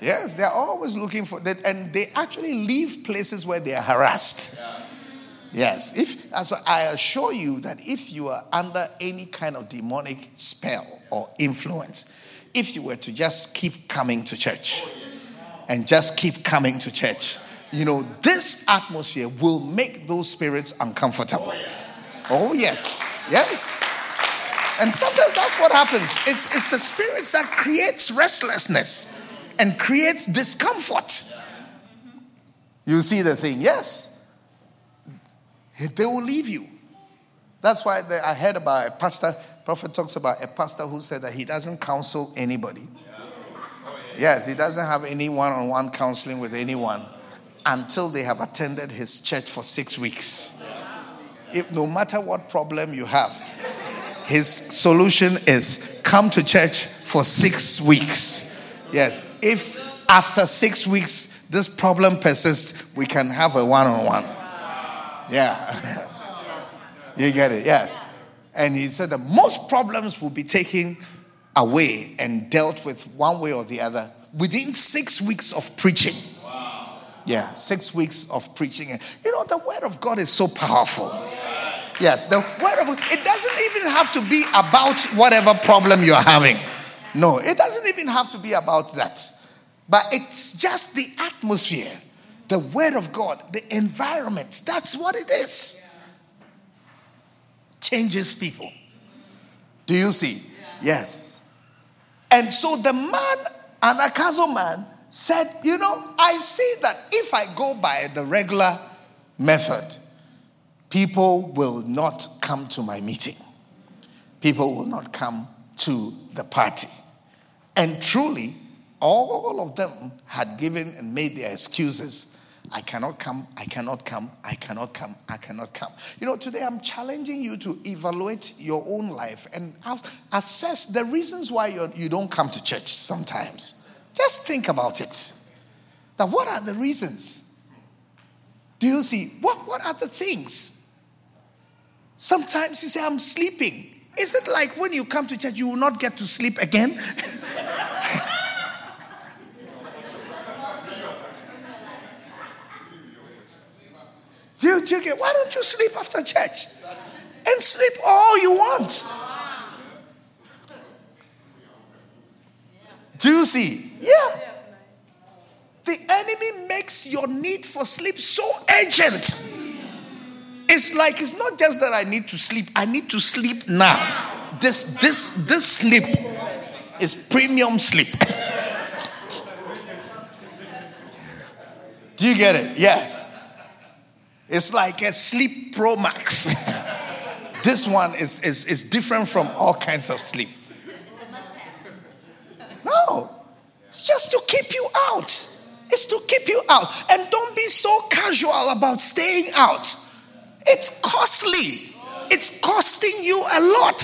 yes, they're always looking for that, and they actually leave places where they are harassed. Yes, if so I assure you that if you are under any kind of demonic spell or influence, if you were to just keep coming to church and just keep coming to church, you know, this atmosphere will make those spirits uncomfortable. Oh, yes, yes. And sometimes that's what happens. It's, it's the spirits that creates restlessness and creates discomfort. You see the thing, yes. They will leave you. That's why I heard about a pastor, prophet talks about a pastor who said that he doesn't counsel anybody. Yes, he doesn't have any one on one counseling with anyone until they have attended his church for six weeks. If no matter what problem you have, his solution is come to church for six weeks. Yes, if after six weeks this problem persists, we can have a one on one. Yeah. you get it? Yes. And he said that most problems will be taken away and dealt with one way or the other within six weeks of preaching. Wow. Yeah, six weeks of preaching. You know, the word of God is so powerful. Yes, the word of it doesn't even have to be about whatever problem you're having. No, it doesn't even have to be about that. But it's just the atmosphere the Word of God, the environment. That's what it is. Changes people. Do you see? Yes. And so the man, Anagkazo man, said, You know, I see that if I go by the regular method, people will not come to my meeting. People will not come to the party. And truly, all of them had given and made their excuses I cannot come, I cannot come, I cannot come, I cannot come. You know, today I'm challenging you to evaluate your own life and assess the reasons why you're, you do not come to church sometimes. Just think about it. Now, what are the reasons? Do you see? What, what are the things? Sometimes you say, I'm sleeping. Is it like when you come to church, you will not get to sleep again? Do you, do get, why don't you sleep after church? And sleep all you want. Do you see? Yeah. The enemy makes your need for sleep so urgent. It's like it's not just that I need to sleep, I need to sleep now. This this this sleep is premium sleep. Do you get it? Yes. It's like a Sleep Pro Max. this one is, is, is different from all kinds of sleep. No, it's just to keep you out. It's to keep you out. And don't be so casual about staying out. It's costly, it's costing you a lot.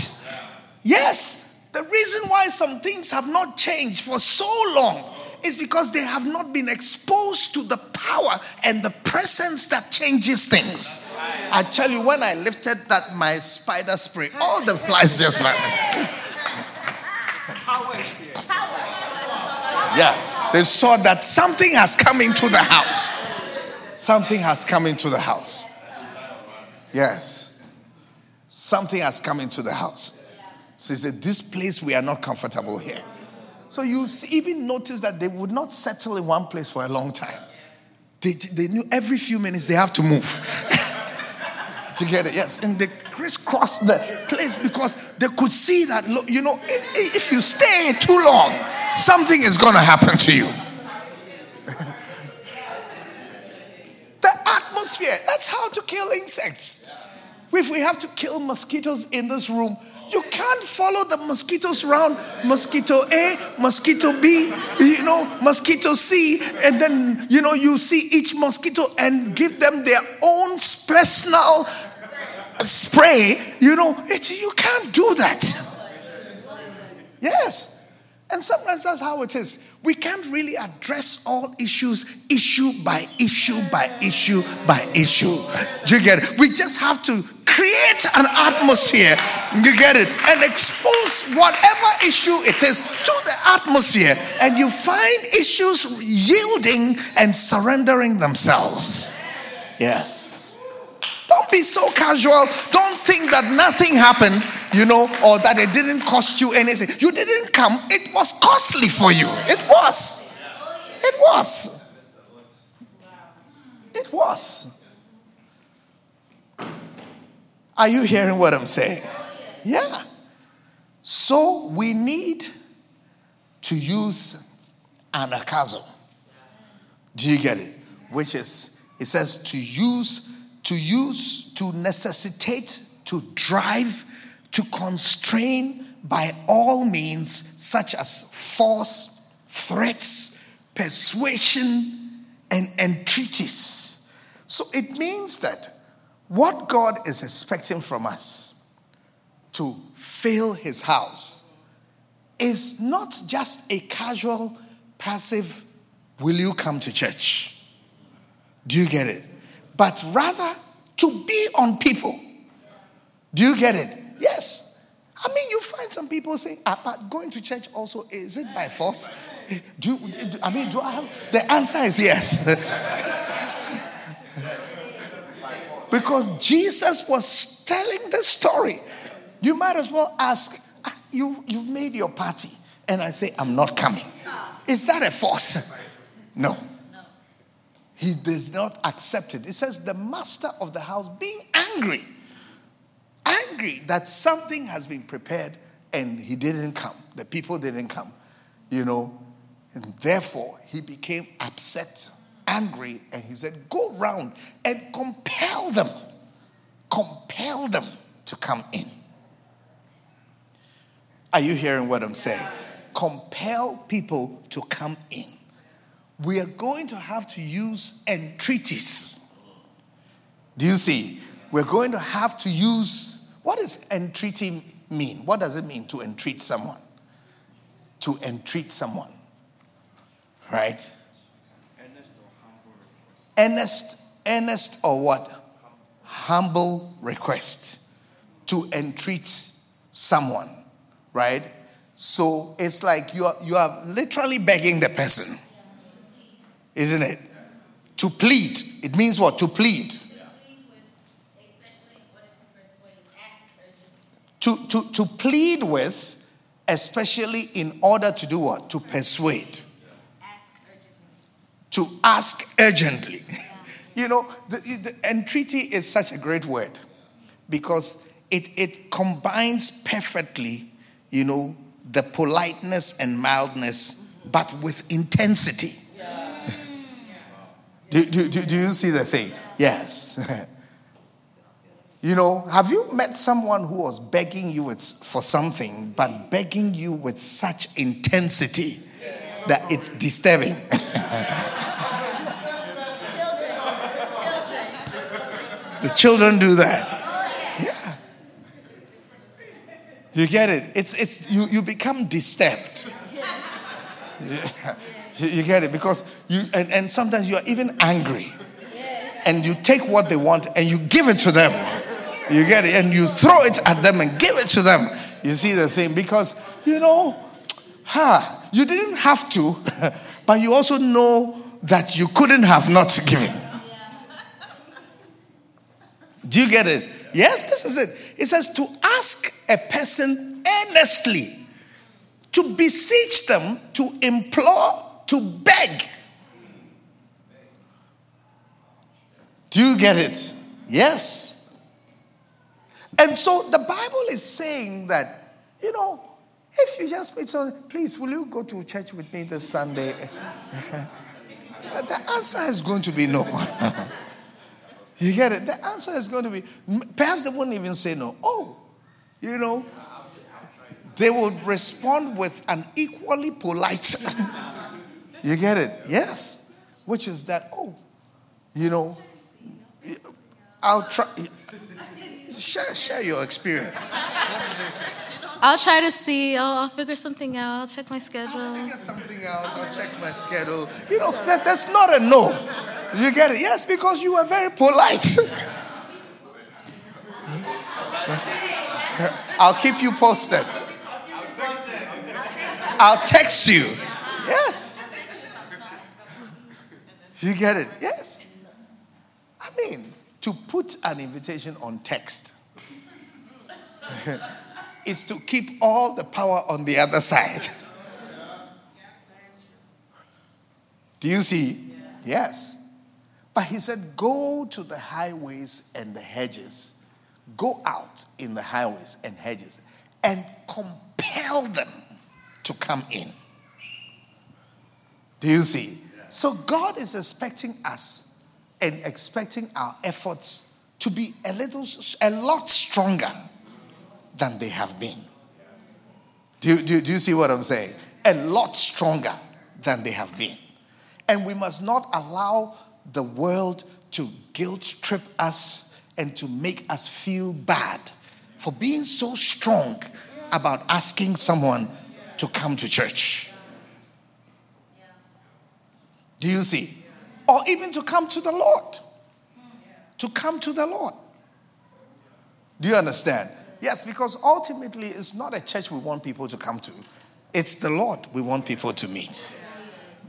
Yes, the reason why some things have not changed for so long is because they have not been exposed to the power and the presence that changes things. I tell you, when I lifted that my spider spray, all the flies just vanished. Yeah, they saw that something has come into the house. Something has come into the house. Yes, something has come into the house. So he said, This place we are not comfortable here. So you even notice that they would not settle in one place for a long time. They, they knew every few minutes they have to move together. Yes, and they crisscross the place because they could see that, you know, if, if you stay too long, something is going to happen to you. the atmosphere, that's how to kill insects. If we have to kill mosquitoes in this room, you can't follow the mosquitoes around mosquito A, mosquito B, you know, mosquito C, and then, you know, you see each mosquito and give them their own personal spray. You know, it, you can't do that. Yes. And sometimes that's how it is. We can't really address all issues issue by issue by issue by issue. Do you get it? We just have to create an atmosphere, you get it, and expose whatever issue it is to the atmosphere, and you find issues yielding and surrendering themselves. Yes. Don't be so casual. Don't think that nothing happened, you know, or that it didn't cost you anything. You didn't come, it was costly for you. It was. It was. It was. Are you hearing what I'm saying? Yeah. So we need to use anagkazo. Do you get it? Which is, it says to use, to use, to necessitate, to drive, to constrain by all means, such as force, threats, persuasion, and entreaties. So it means that what God is expecting from us to fill his house is not just a casual, passive, will you come to church? Do you get it? But rather to be on people. Do you get it? Yes. I mean, you find some people saying, ah, but going to church also, is it by force? Do you, I mean, do I have? The answer is yes. Because Jesus was telling the story. You might as well ask, ah, you, you've made your party. And I say, I'm not coming. Is that a force? No. He does not accept it. It says, the master of the house being angry, angry that something has been prepared and he didn't come. The people didn't come, you know. And therefore, he became upset angry and he said, Go round and compel them, compel them to come in. Are you hearing what I'm saying? Compel people to come in. We are going to have to use entreaties. Do you see? We're going to have to use what does entreaty mean? What does it mean to entreat someone? To entreat someone, right? Earnest, earnest or what? Humble request to entreat someone, right? So it's like you are, you are literally begging the person, isn't it? To plead. It means what? To plead. To, to, to plead with, especially in order to do what? To persuade to ask urgently. you know, the, the entreaty is such a great word because it, it combines perfectly, you know, the politeness and mildness, but with intensity. do, do, do, do you see the thing? Yes. You know, have you met someone who was begging you for something, but begging you with such intensity that it's disturbing? The children do that. Yeah. You get it? It's, it's, you, you become disturbed. Yeah. You get it? Because you, and, and sometimes you are even angry. And you take what they want and you give it to them. You get it? And you throw it at them and give it to them. You see the thing? Because, you know, ha, huh, you didn't have to, but you also know that you couldn't have not given. Do you get it? Yes, this is it. It says to ask a person earnestly, to beseech them, to implore, to beg. Do you get it? Yes. And so the Bible is saying that, you know, if you just please, will you go to church with me this Sunday? the answer is going to be no. You get it? The answer is going to be perhaps they wouldn't even say no. Oh, you know, they would respond with an equally polite. you get it? Yes. Which is that, oh, you know, I'll try. Share, share your experience. I'll try to see. Oh, I'll figure something out. I'll check my schedule. I'll figure something out. I'll check my schedule. You know, that, that's not a no. You get it? Yes, because you were very polite. I'll keep you posted. I'll text you. Yes. You get it? Yes. I mean, to put an invitation on text is to keep all the power on the other side. Do you see? Yes. But he said, Go to the highways and the hedges. Go out in the highways and hedges and compel them to come in. Do you see? So God is expecting us and expecting our efforts to be a little, a lot stronger than they have been. Do do, do you see what I'm saying? A lot stronger than they have been. And we must not allow the world to guilt trip us and to make us feel bad for being so strong about asking someone to come to church. Do you see? Or even to come to the Lord. To come to the Lord. Do you understand? Yes, because ultimately it's not a church we want people to come to, it's the Lord we want people to meet.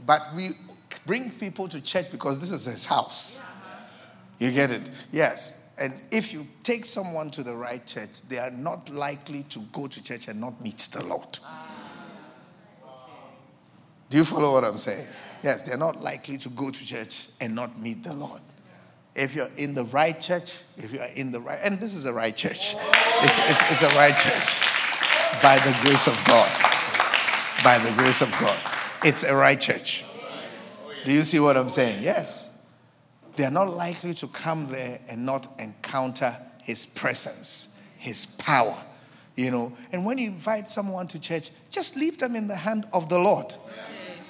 But we bring people to church because this is his house. You get it? Yes. And if you take someone to the right church, they are not likely to go to church and not meet the Lord. Do you follow what I'm saying? Yes, they're not likely to go to church and not meet the Lord. If you're in the right church, if you're in the right, and this is a right church, it's, it's, it's a right church by the grace of God. By the grace of God. It's a right church. Do you see what I'm saying? Yes. They are not likely to come there and not encounter His presence, His power. You know, and when you invite someone to church, just leave them in the hand of the Lord.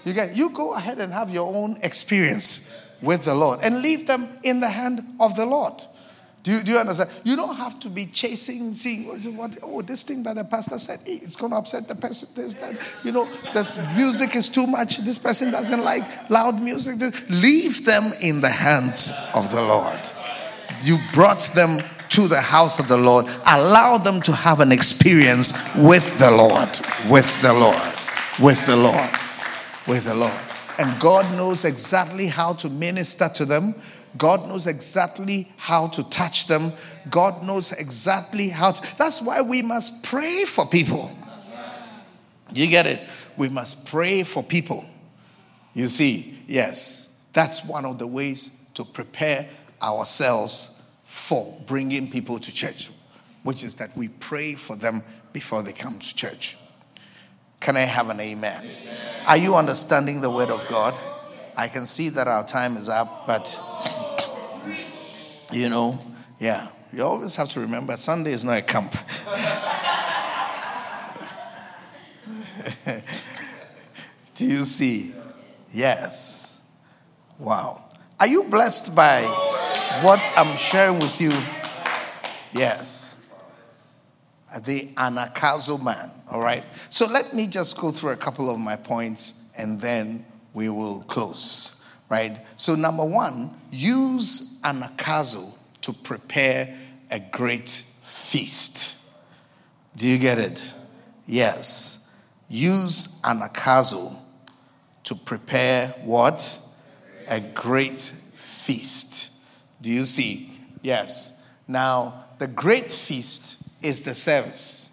You get you go ahead and have your own experience with the Lord and leave them in the hand of the Lord. Do you, do you understand? You don't have to be chasing, seeing what, oh, this thing that the pastor said, it's going to upset the person. This, that, you know, the music is too much. This person doesn't like loud music. Leave them in the hands of the Lord. You brought them to the house of the Lord. Allow them to have an experience with the Lord, with the Lord, with the Lord, with the Lord. And God knows exactly how to minister to them. God knows exactly how to touch them. God knows exactly how to. That's why we must pray for people. You get it? We must pray for people. You see, yes, that's one of the ways to prepare ourselves for bringing people to church, which is that we pray for them before they come to church. Can I have an amen? amen? Are you understanding the word of God? I can see that our time is up, but you know, yeah, you always have to remember Sunday is not a camp. Do you see? Yes. Wow. Are you blessed by what I'm sharing with you? Yes the anagkazo man. All right. So let me just go through a couple of my points and then we will close. Right. So number one, use anagkazo to prepare a great feast. Do you get it? Yes. Use anagkazo to prepare what? A great feast. Do you see? Yes. Now, the great feast is the service.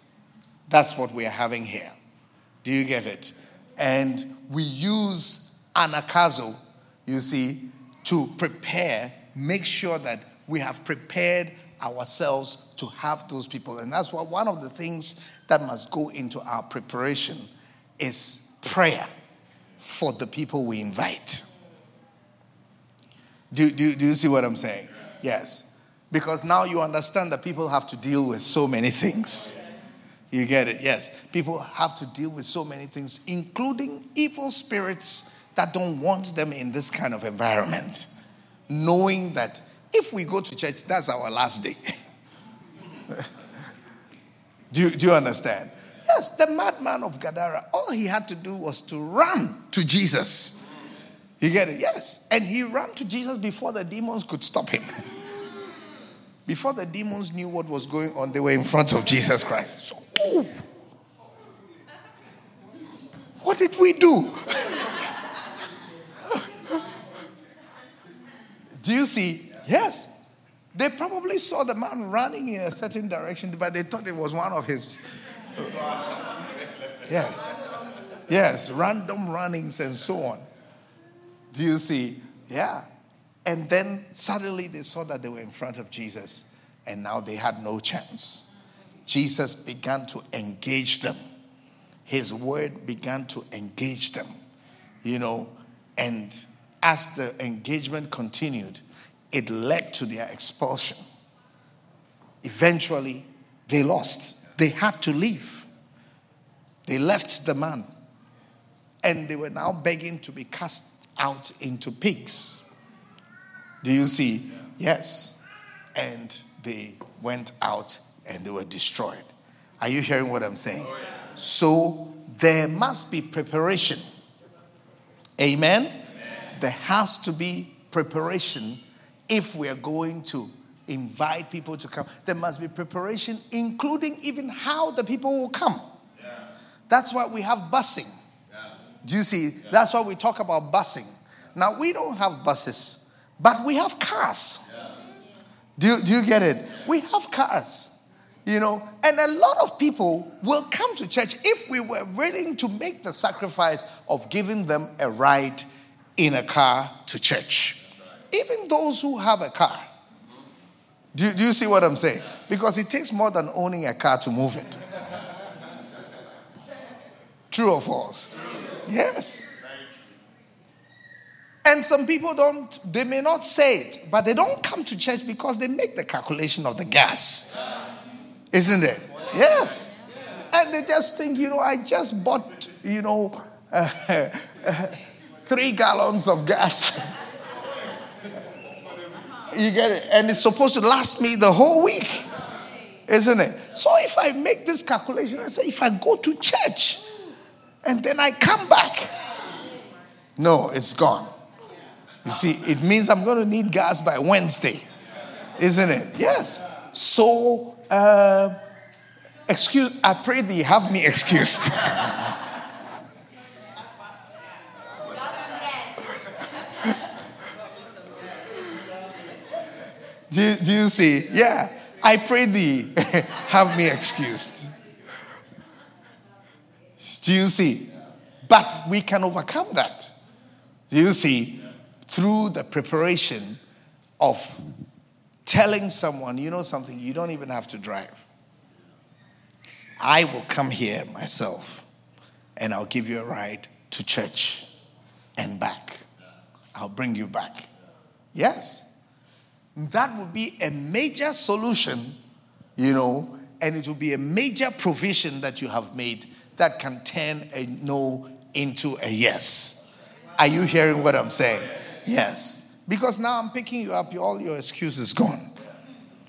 That's what we are having here. Do you get it? And we use anagkazo, you see, to prepare, make sure that we have prepared ourselves to have those people. And that's why one of the things that must go into our preparation is prayer for the people we invite. Do, do, do you see what I'm saying? Yes. Because now you understand that people have to deal with so many things. You get it? Yes. People have to deal with so many things, including evil spirits that don't want them in this kind of environment. Knowing that if we go to church, that's our last day. do, you, do you understand? Yes, the madman of Gadara, all he had to do was to run to Jesus. You get it? Yes. And he ran to Jesus before the demons could stop him. Before the demons knew what was going on, they were in front of Jesus Christ. So Ooh. What did we do? do you see? Yes. They probably saw the man running in a certain direction, but they thought it was one of his. Yes. Yes, random runnings and so on. Do you see? Yeah. And then suddenly they saw that they were in front of Jesus, and now they had no chance. Jesus began to engage them. His word began to engage them, you know, and as the engagement continued, it led to their expulsion. Eventually, they lost. They had to leave. They left the man, and they were now begging to be cast out into pigs. Do you see? Yes. And they went out and they were destroyed. Are you hearing what I'm saying? Oh, so there must be preparation. Amen? Amen? There has to be preparation if we are going to invite people to come. There must be preparation, including even how the people will come. Yeah. That's why we have busing. Yeah. Do you see? Yeah. That's why we talk about busing. Now, we don't have buses. But we have cars. Do you, do you get it? We have cars. You know, and a lot of people will come to church if we were willing to make the sacrifice of giving them a ride in a car to church. Even those who have a car. Do, do you see what I'm saying? Because it takes more than owning a car to move it. True or false? Yes. And some people don't, they may not say it, but they don't come to church because they make the calculation of the gas. Isn't it? Yes. And they just think, you know, I just bought, you know, uh, three gallons of gas. you get it? And it's supposed to last me the whole week. Isn't it? So if I make this calculation, I say, if I go to church and then I come back, no, it's gone. You see, it means I'm going to need gas by Wednesday, isn't it? Yes. So, uh, excuse, I pray thee have me excused. do, do you see? Yeah. I pray thee have me excused. Do you see? But we can overcome that. Do you see? Through the preparation of telling someone, you know something, you don't even have to drive. I will come here myself and I'll give you a ride to church and back. I'll bring you back. Yes. That would be a major solution, you know, and it will be a major provision that you have made that can turn a no into a yes. Are you hearing what I'm saying? Yes. Because now I'm picking you up, all your excuses gone.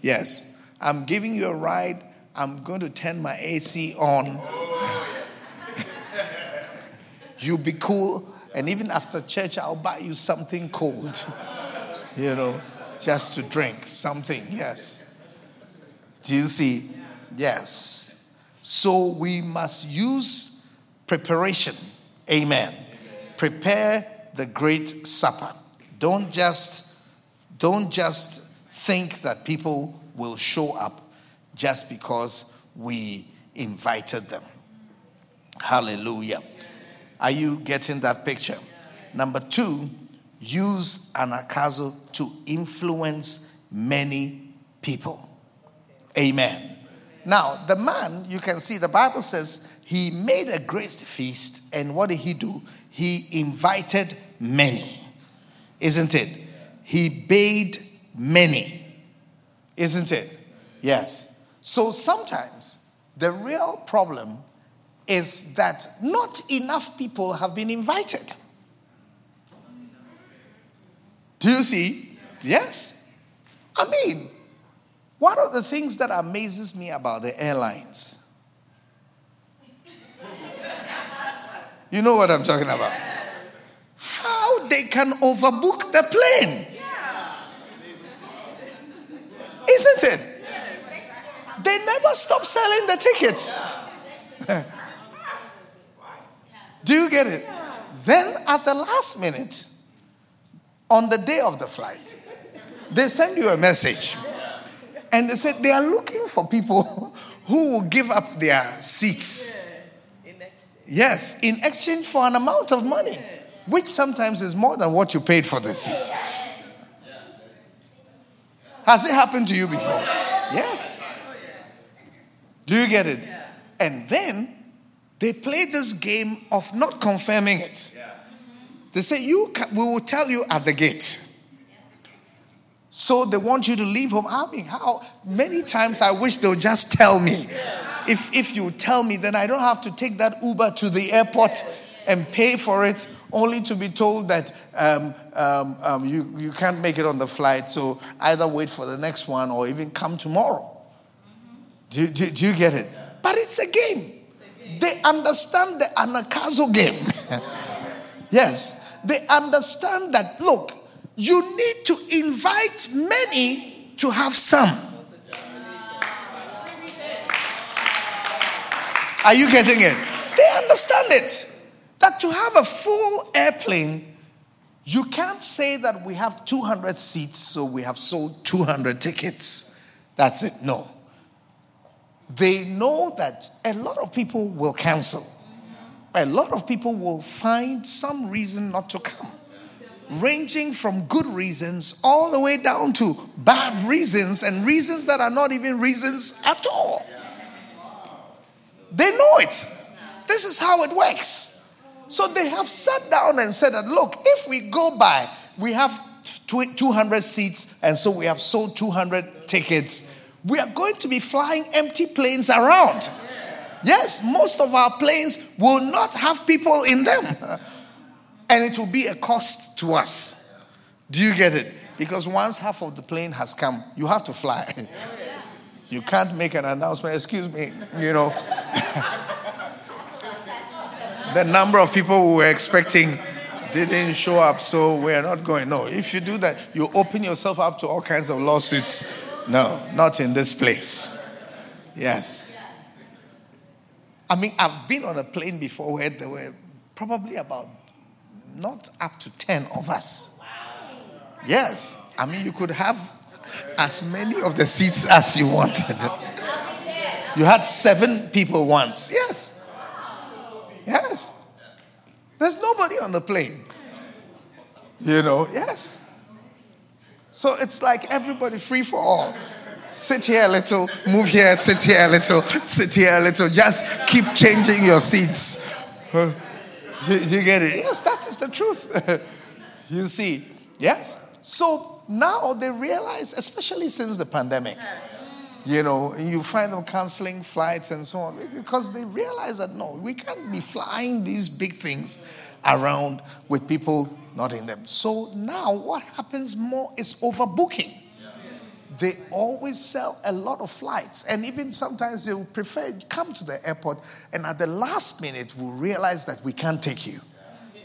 Yes. I'm giving you a ride. I'm going to turn my AC on. You'll be cool. And even after church, I'll buy you something cold. You know, just to drink something. Yes. Do you see? Yes. So we must use preparation. Amen. Prepare the great supper. Don't just don't just think that people will show up just because we invited them. Hallelujah. Are you getting that picture? Number 2, use an anagkazo to influence many people. Amen. Now, the man, you can see the Bible says he made a great feast, and what did he do? He invited many. Isn't it? He bade many. Isn't it? Yes. So sometimes the real problem is that not enough people have been invited. Do you see? Yes. I mean, one of the things that amazes me about the airlines, you know what I'm talking about? They can overbook the plane. Isn't it? They never stop selling the tickets. Do you get it? Then at the last minute, on the day of the flight, they send you a message. And they said they are looking for people who will give up their seats. Yes, in exchange for an amount of money, which sometimes is more than what you paid for the seat. Has it happened to you before? Yes. Do you get it? And then they play this game of not confirming it. They say, you we will tell you at the gate. So they want you to leave home. I mean, how many times I wish they'll just tell me. If, if you tell me, then I don't have to take that Uber to the airport and pay for it, only to be told that um, um, um, you, you can't make it on the flight. So either wait for the next one or even come tomorrow. Do, do, do you get it? But it's a game. They understand the anagkazo game. yes. They understand that, look, you need to invite many to have some. Are you getting it? They understand it. That to have a full airplane, you can't say that we have 200 seats, so we have sold 200 tickets. That's it. No. They know that a lot of people will cancel. A lot of people will find some reason not to come ranging from good reasons all the way down to bad reasons and reasons that are not even reasons at all. They know it. This is how it works. So they have sat down and said that look, if we go by, we have 200 seats, and so we have sold 200 tickets. We are going to be flying empty planes around. Yes, most of our planes will not have people in them. and it will be a cost to us. Do you get it? Because once half of the plane has come, you have to fly. You can't make an announcement, excuse me, you know. the number of people we were expecting didn't show up, so we're not going. No, if you do that, you open yourself up to all kinds of lawsuits. No, not in this place. Yes. I mean, I've been on a plane before where there were probably about not up to 10 of us. Yes. I mean, you could have as many of the seats as you wanted. You had seven people once. Yes. Yes. There's nobody on the plane. You know, yes. So it's like everybody free for all. Sit here a little, move here, sit here a little, sit here a little. Just keep changing your seats. You, you get it? Yes, that is the truth. you see, yes. So now they realize, especially since the pandemic, you know, you find them canceling flights and so on because they realize that no, we can't be flying these big things around with people not in them. So now what happens more is overbooking they always sell a lot of flights. And even sometimes they will prefer come to the airport and at the last minute we'll realize that we can't take you.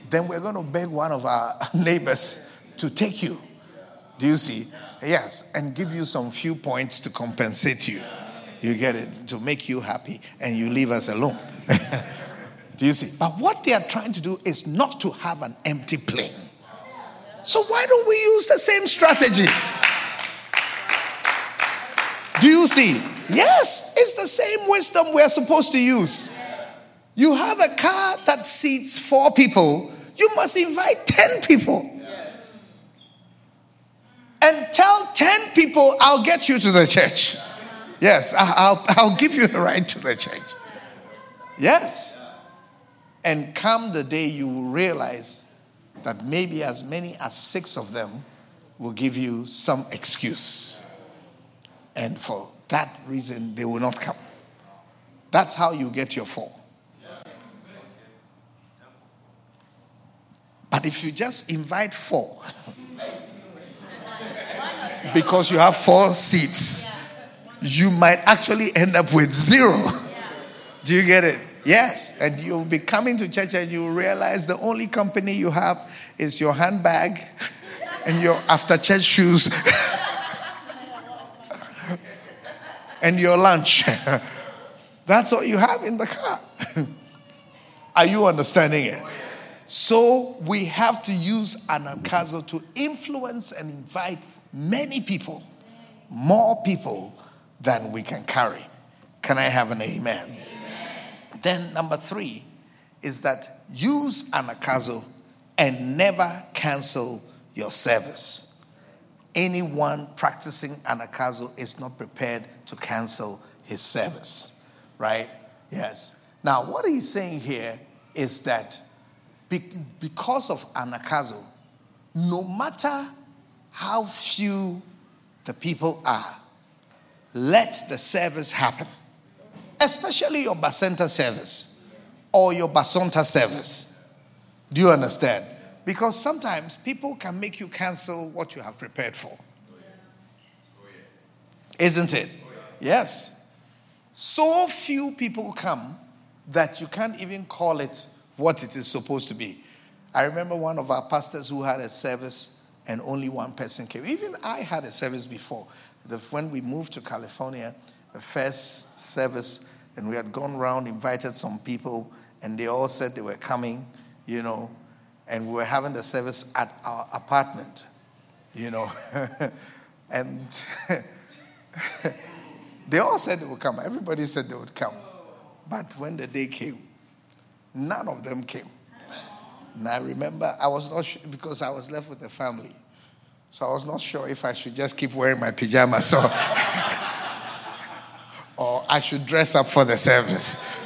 Then we're going to beg one of our neighbors to take you. Do you see? Yes, and give you some few points to compensate you. You get it? To make you happy and you leave us alone. Do you see? But what they are trying to do is not to have an empty plane. So why don't we use the same strategy? Do you see? Yes, it's the same wisdom we're supposed to use. You have a car that seats four people, you must invite 10 people. And tell 10 people, I'll get you to the church. Yes, I'll, I'll give you the right to the church. Yes. And come the day you will realize that maybe as many as six of them will give you some excuse. And for that reason, they will not come. That's how you get your four. But if you just invite four, because you have four seats, you might actually end up with zero. Do you get it? Yes. And you'll be coming to church and you realize the only company you have is your handbag and your after church shoes. and your lunch. That's all you have in the car. Are you understanding it? So we have to use anagkazo to influence and invite many people, more people than we can carry. Can I have an amen? amen. Then, number three is that use anagkazo and never cancel your service. Anyone practicing anagkazo is not prepared to cancel his service, right? Yes. Now, what he's saying here is that because of anagkazo, no matter how few the people are, let the service happen. Especially your Bacenta service or your Basonta service. Do you understand? Because sometimes people can make you cancel what you have prepared for. Isn't it? Yes. So few people come that you can't even call it what it is supposed to be. I remember one of our pastors who had a service and only one person came. Even I had a service before. The, when we moved to California, the first service, and we had gone around, invited some people, and they all said they were coming, you know, and we were having the service at our apartment, you know. and they all said they would come. Everybody said they would come. But when the day came, none of them came. And I remember I was not sure because I was left with the family. So I was not sure if I should just keep wearing my pajamas or, or I should dress up for the service.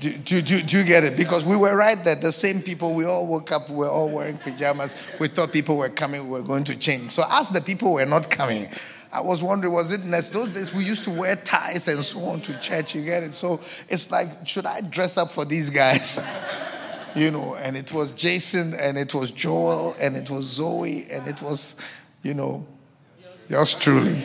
Do, do, do, do, you get it? Because we were right there, the same people, we all woke up, we were all wearing pajamas. We thought people were coming, we were going to change. So as the people were not coming, I was wondering, was it next? Those days we used to wear ties and so on to church, you get it? So it's like, should I dress up for these guys? you know, and it was Jason and it was Joel and it was Zoe and it was, you know, yours truly.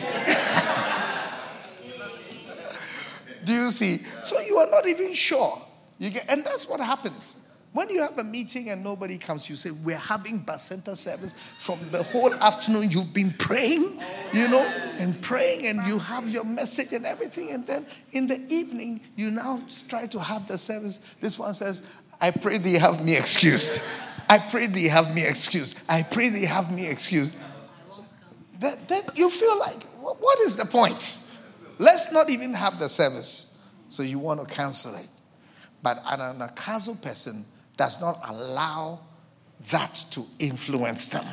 Do you see? So you are not even sure. You get, and that's what happens. When you have a meeting and nobody comes, you say, We're having Bacenta service from the whole afternoon. You've been praying, you know, and praying, and you have your message and everything. And then in the evening, you now try to have the service. This one says, I pray they have me excused. I pray they have me excused. I pray they have me excused. Then, then you feel like, what is the point? Let's not even have the service. So you want to cancel it. But an anagkazo person does not allow that to influence them.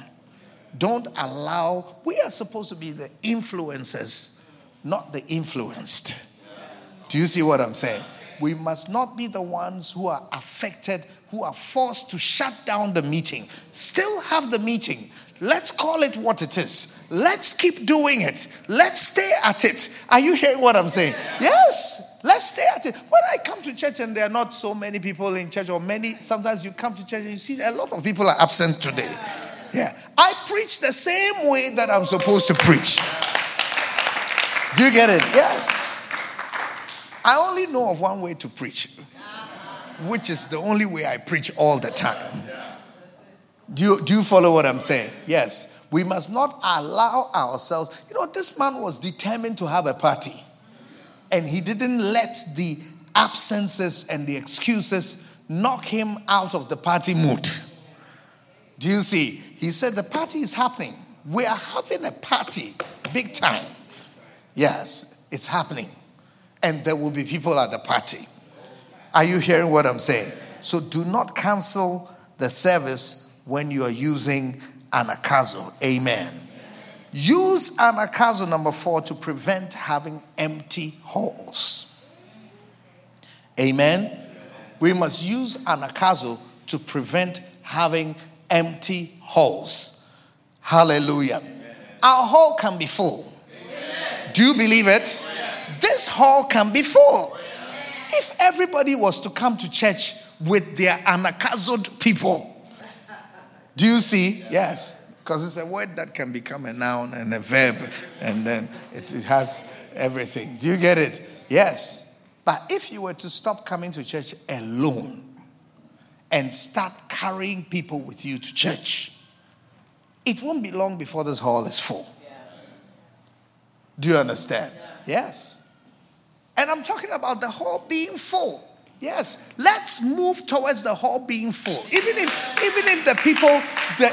Don't allow, we are supposed to be the influencers, not the influenced. Do you see what I'm saying? We must not be the ones who are affected, who are forced to shut down the meeting. Still have the meeting. Let's call it what it is. Let's keep doing it. Let's stay at it. Are you hearing what I'm saying? Yes. Let's stay at it. When I come to church and there are not so many people in church, or many, sometimes you come to church and you see a lot of people are absent today. Yeah. I preach the same way that I'm supposed to preach. Do you get it? Yes. I only know of one way to preach, which is the only way I preach all the time. Do you, do you follow what I'm saying? Yes. We must not allow ourselves. You know, this man was determined to have a party and he didn't let the absences and the excuses knock him out of the party mood. Do you see? He said, The party is happening. We are having a party, big time. Yes, it's happening. And there will be people at the party. Are you hearing what I'm saying? So do not cancel the service when you are using anagkazo. Amen. Use anagkazo number four to prevent having empty halls. Amen. We must use anagkazo to prevent having empty halls. Hallelujah. Our hall can be full. Do you believe it? This hall can be full. If everybody was to come to church with their anagkazoed people, do you see? Yes. Because it's a word that can become a noun and a verb, and then it, it has everything. Do you get it? Yes. But if you were to stop coming to church alone and start carrying people with you to church, it won't be long before this hall is full. Do you understand? Yes. And I'm talking about the hall being full. Yes, let's move towards the hall being full. Even if even if the people the,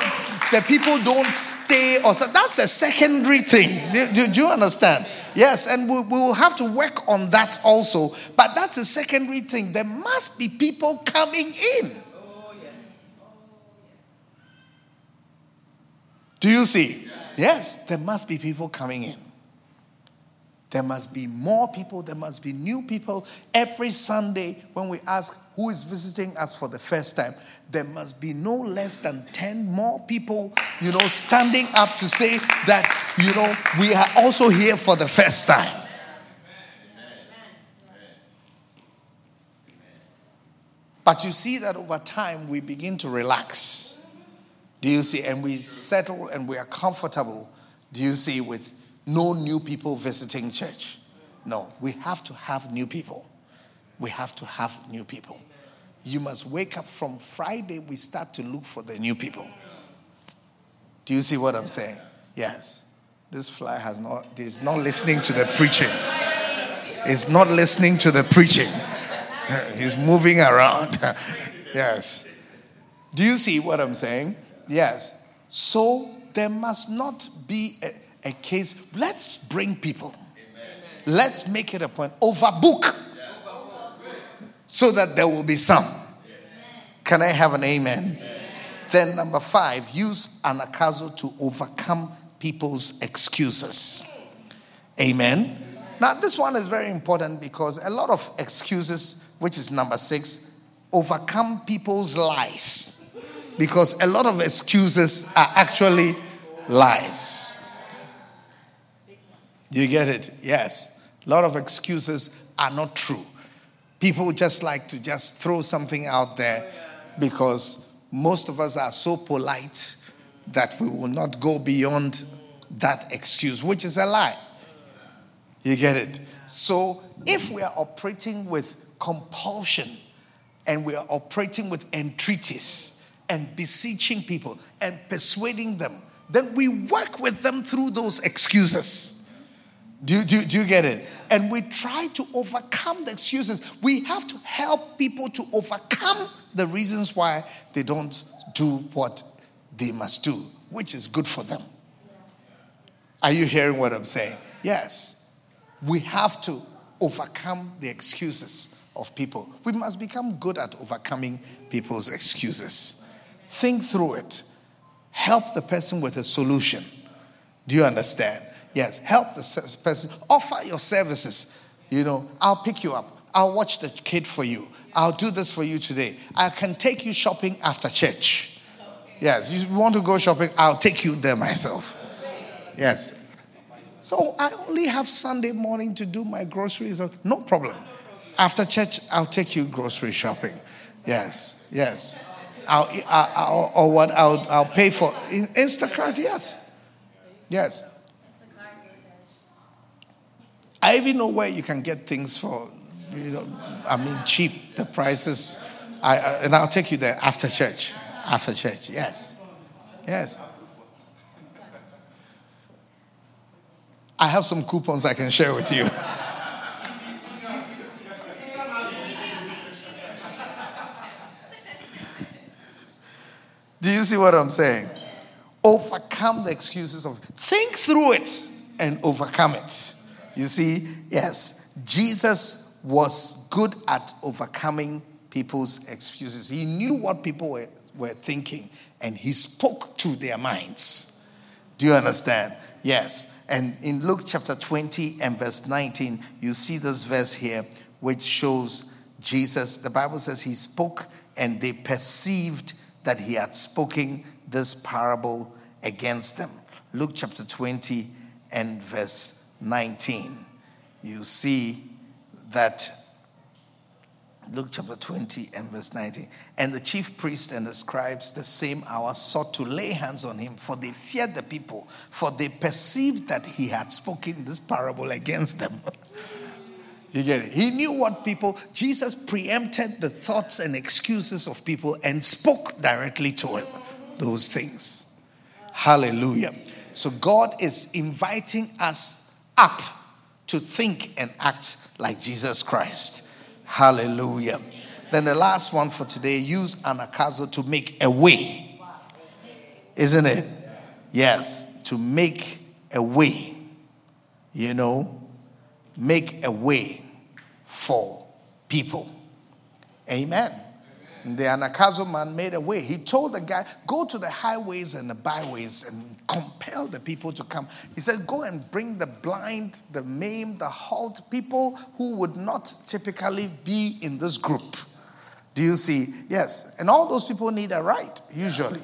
the people don't stay or so, that's a secondary thing. Do, do, do you understand? Yes, and we, we will have to work on that also. But that's a secondary thing. There must be people coming in. Do you see? Yes, there must be people coming in. There must be more people, there must be new people. Every Sunday, when we ask who is visiting us for the first time, there must be no less than 10 more people, you know, standing up to say that, you know, we are also here for the first time. But you see that over time we begin to relax. Do you see? And we settle and we are comfortable. Do you see? With no new people visiting church. No, we have to have new people. We have to have new people. You must wake up from Friday, we start to look for the new people. Do you see what I'm saying? Yes. This fly has not, is not listening to the preaching. He's not listening to the preaching. He's moving around. yes. Do you see what I'm saying? Yes. So there must not be a, a case. Let's bring people. Amen. Let's make it a point. Overbook. So that there will be some. Can I have an amen? amen? Then, number five, use anagkazo to overcome people's excuses. Amen. Now, this one is very important because a lot of excuses, which is number six, overcome people's lies. Because a lot of excuses are actually lies. You get it? Yes. A lot of excuses are not true. People just like to just throw something out there because most of us are so polite that we will not go beyond that excuse, which is a lie. You get it? So if we are operating with compulsion and we are operating with entreaties and beseeching people and persuading them, then we work with them through those excuses. Do, do, do you get it? And we try to overcome the excuses. We have to help people to overcome the reasons why they don't do what they must do, which is good for them. Are you hearing what I'm saying? Yes. We have to overcome the excuses of people. We must become good at overcoming people's excuses. Think through it. Help the person with a solution. Do you understand? Yes, help the person. Offer your services. You know, I'll pick you up. I'll watch the kid for you. I'll do this for you today. I can take you shopping after church. Yes, you want to go shopping? I'll take you there myself. Yes. So I only have Sunday morning to do my groceries. No problem. After church, I'll take you grocery shopping. Yes, yes. I'll, I'll, or what? I'll, I'll pay for Instacart. Yes, yes. I even know where you can get things for, you know, I mean, cheap. The prices, I, and I'll take you there after church. After church, yes, yes. I have some coupons I can share with you. Do you see what I'm saying? Overcome the excuses of think through it and overcome it. You see, yes, Jesus was good at overcoming people's excuses. He knew what people were, were thinking and he spoke to their minds. Do you understand? Yes. And in Luke chapter 20 and verse 19, you see this verse here which shows Jesus. The Bible says he spoke and they perceived that he had spoken this parable against them. Luke chapter 20 and verse 19, you see that Luke chapter 20 and verse 19. And the chief priests and the scribes the same hour sought to lay hands on him, for they feared the people, for they perceived that he had spoken this parable against them. you get it? He knew what people, Jesus preempted the thoughts and excuses of people and spoke directly to him those things. Hallelujah. So God is inviting us up to think and act like Jesus Christ. Hallelujah. Then the last one for today use anagkazo to make a way. Isn't it? Yes, to make a way. You know, make a way for people. Amen. The Anagkazo man made a way. He told the guy, Go to the highways and the byways and compel the people to come. He said, Go and bring the blind, the maimed, the halt, people who would not typically be in this group. Do you see? Yes. And all those people need a ride, usually.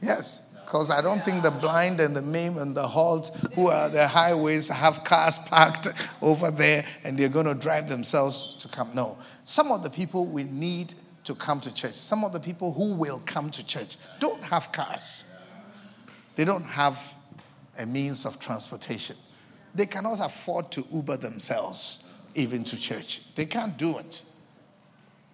Yes. Because I don't think the blind and the maimed and the halt who are the highways have cars parked over there and they're going to drive themselves to come. No. Some of the people we need to come to church. Some of the people who will come to church don't have cars, they don't have a means of transportation. They cannot afford to Uber themselves even to church. They can't do it.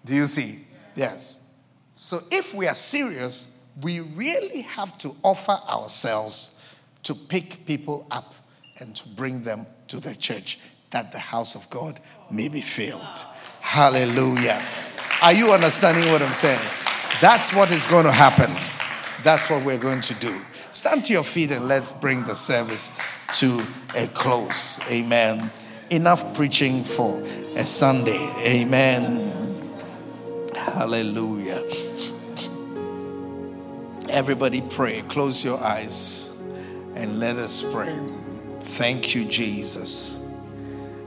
Do you see? Yes. So if we are serious, we really have to offer ourselves to pick people up and to bring them to the church that the house of God may be filled. Hallelujah. Are you understanding what I'm saying? That's what is going to happen. That's what we're going to do. Stand to your feet and let's bring the service to a close. Amen. Enough preaching for a Sunday. Amen. Hallelujah. Everybody pray. Close your eyes and let us pray. Thank you, Jesus.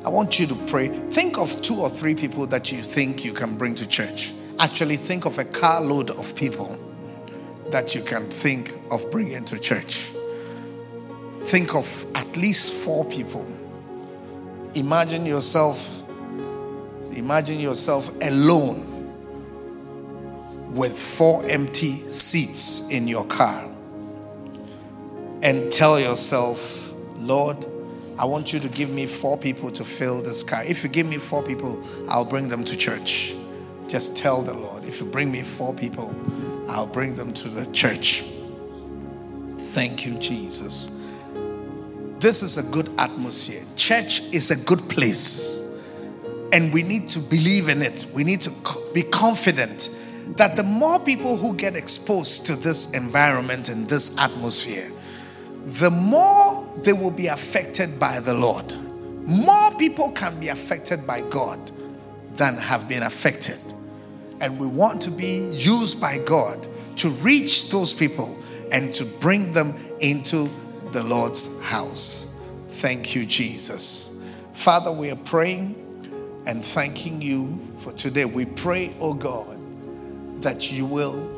I want you to pray. Think of two or three people that you think you can bring to church. Actually, think of a carload of people that you can think of bringing to church. Think of at least four people. Imagine yourself imagine yourself alone with four empty seats in your car and tell yourself, Lord, I want you to give me four people to fill this car. If you give me four people, I'll bring them to church. Just tell the Lord, if you bring me four people, I'll bring them to the church. Thank you, Jesus. This is a good atmosphere. Church is a good place. And we need to believe in it. We need to be confident that the more people who get exposed to this environment and this atmosphere, the more they will be affected by the Lord. More people can be affected by God than have been affected. And we want to be used by God to reach those people and to bring them into the Lord's house. Thank you, Jesus. Father, we are praying and thanking you for today. We pray, oh God, that you will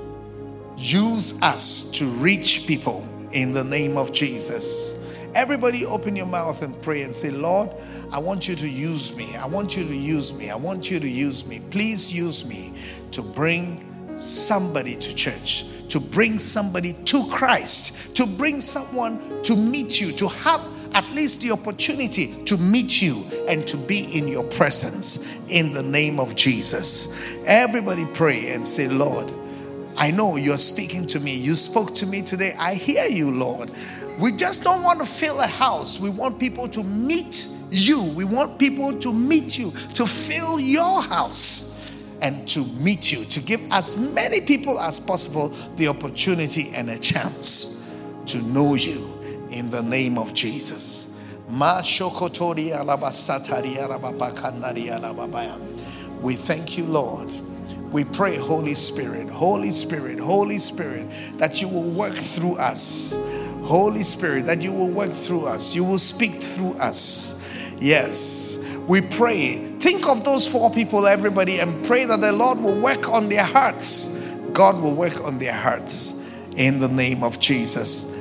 use us to reach people in the name of Jesus. Everybody, open your mouth and pray and say, Lord, I want you to use me. I want you to use me. I want you to use me. Please use me to bring somebody to church, to bring somebody to Christ, to bring someone to meet you, to have at least the opportunity to meet you and to be in your presence in the name of Jesus. Everybody pray and say, Lord, I know you're speaking to me. You spoke to me today. I hear you, Lord. We just don't want to fill a house. We want people to meet you. We want people to meet you, to fill your house and to meet you, to give as many people as possible the opportunity and a chance to know you in the name of Jesus. We thank you, Lord we pray, Holy Spirit, Holy Spirit, Holy Spirit, that you will work through us. Holy Spirit, that you will work through us. You will speak through us. Yes. We pray. Think of those four people, everybody, and pray that the Lord will work on their hearts. God will work on their hearts in the name of Jesus.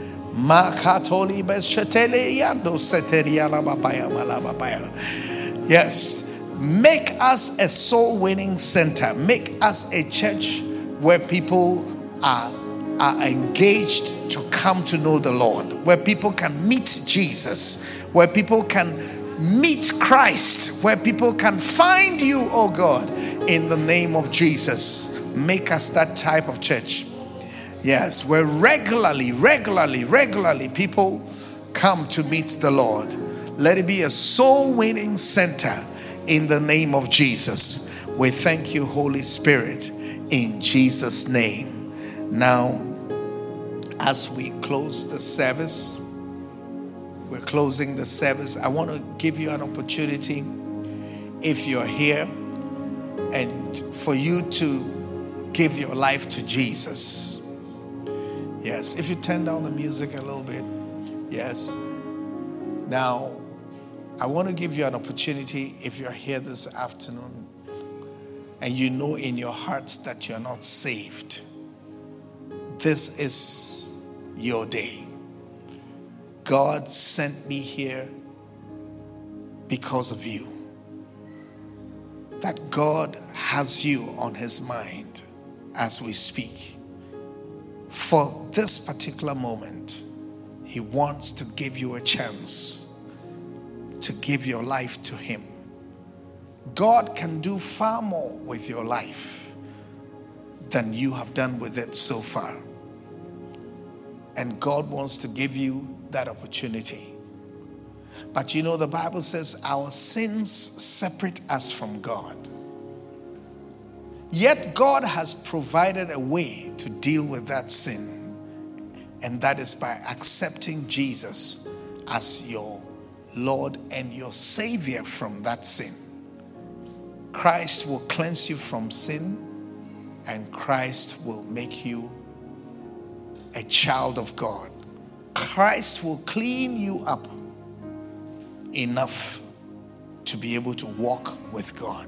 Yes. Make us a soul winning center. Make us a church where people are, are engaged to come to know the Lord, where people can meet Jesus, where people can meet Christ, where people can find you, oh God, in the name of Jesus. Make us that type of church. Yes, where regularly, regularly, regularly people come to meet the Lord. Let it be a soul winning center in the name of Jesus. We thank you, Holy Spirit, in Jesus' name. Now, as we close the service, we're closing the service. I want to give you an opportunity if you're here and for you to give your life to Jesus. Yes, if you turn down the music a little bit. Yes. Now, I want to give you an opportunity if you're here this afternoon and you know in your heart that you're not saved. This is your day. God sent me here because of you. That God has you on his mind as we speak. For this particular moment, he wants to give you a chance to give your life to him. God can do far more with your life than you have done with it so far. And God wants to give you that opportunity. But you know, the Bible says our sins separate us from God. Yet God has provided a way to deal with that sin, and that is by accepting Jesus as your Lord and your Savior from that sin. Christ will cleanse you from sin, and Christ will make you a child of God. Christ will clean you up enough to be able to walk with God.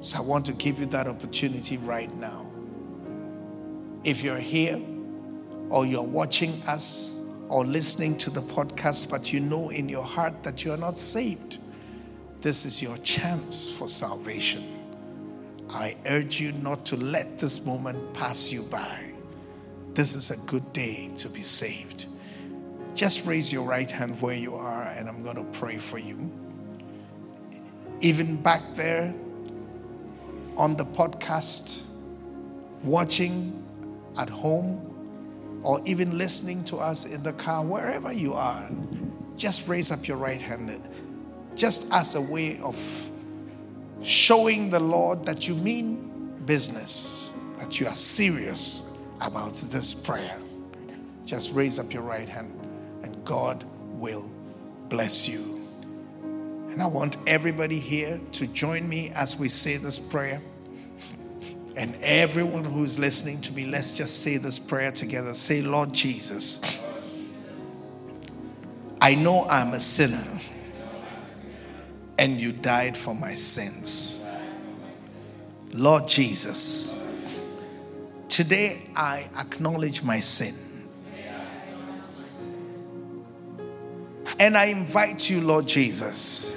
So I want to give you that opportunity right now. If you're here or you're watching us or listening to the podcast, but you know in your heart that you are not saved, this is your chance for salvation. I urge you not to let this moment pass you by. This is a good day to be saved. Just raise your right hand where you are, and I'm going to pray for you. Even back there on the podcast, watching at home, or even listening to us in the car, wherever you are, just raise up your right hand. Just as a way of showing the Lord that you mean business, that you are serious about this prayer. Just raise up your right hand and God will bless you. And I want everybody here to join me as we say this prayer. And everyone who's listening to me, let's just say this prayer together. Say, Lord Jesus, I know I'm a sinner and you died for my sins. Lord Jesus, Today I acknowledge my sin. And I invite you, Lord Jesus,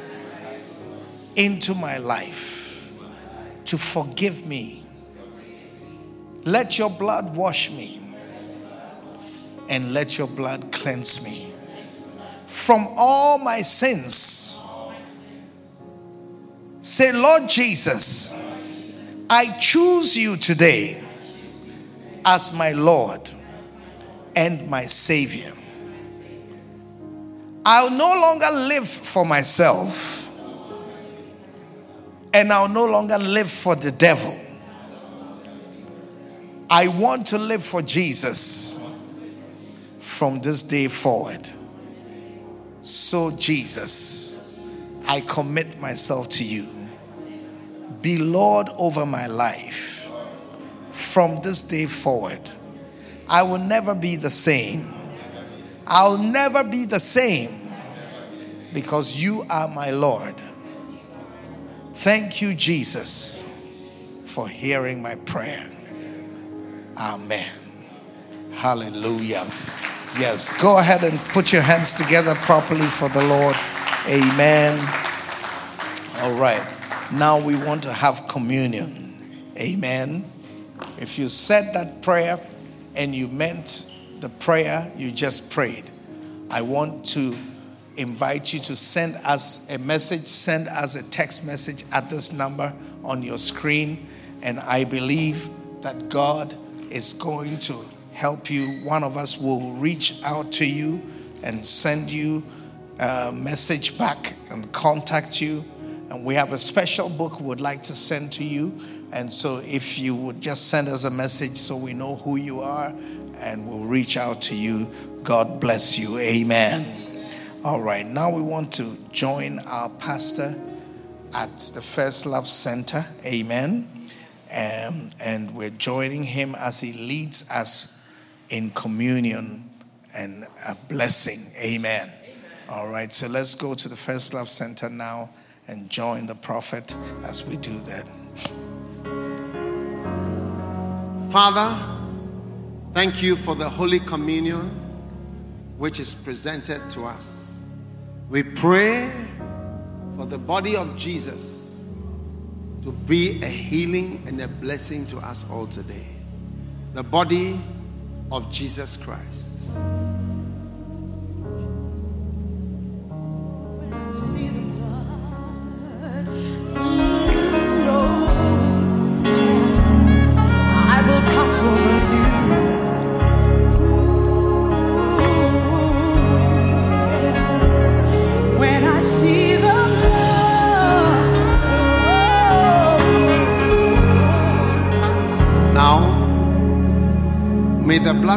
into my life to forgive me. Let your blood wash me and let your blood cleanse me from all my sins. Say, Lord Jesus, I choose you today as my Lord and my Savior. I'll no longer live for myself, and I'll no longer live for the devil. I want to live for Jesus from this day forward. So, Jesus, I commit myself to you. Be Lord over my life from this day forward. I will never be the same. I'll never be the same because you are my Lord. Thank you, Jesus, for hearing my prayer. Amen. Hallelujah. Yes, go ahead and put your hands together properly for the Lord. Amen. All right. Now we want to have communion. Amen. If you said that prayer and you meant the prayer you just prayed, I want to invite you to send us a message, send us a text message at this number on your screen. And I believe that God is going to help you. One of us will reach out to you and send you a message back and contact you. And we have a special book we would like to send to you. And so if you would just send us a message so we know who you are and we'll reach out to you. God bless you. Amen. All right, now we want to join our pastor at the First Love Center. Amen. Um, and we're joining him as he leads us in communion and a blessing. Amen. Amen. All right, so let's go to the First Love Center now and join the prophet as we do that. Father, thank you for the Holy Communion which is presented to us. We pray for the body of Jesus to be a healing and a blessing to us all today. The body of Jesus Christ.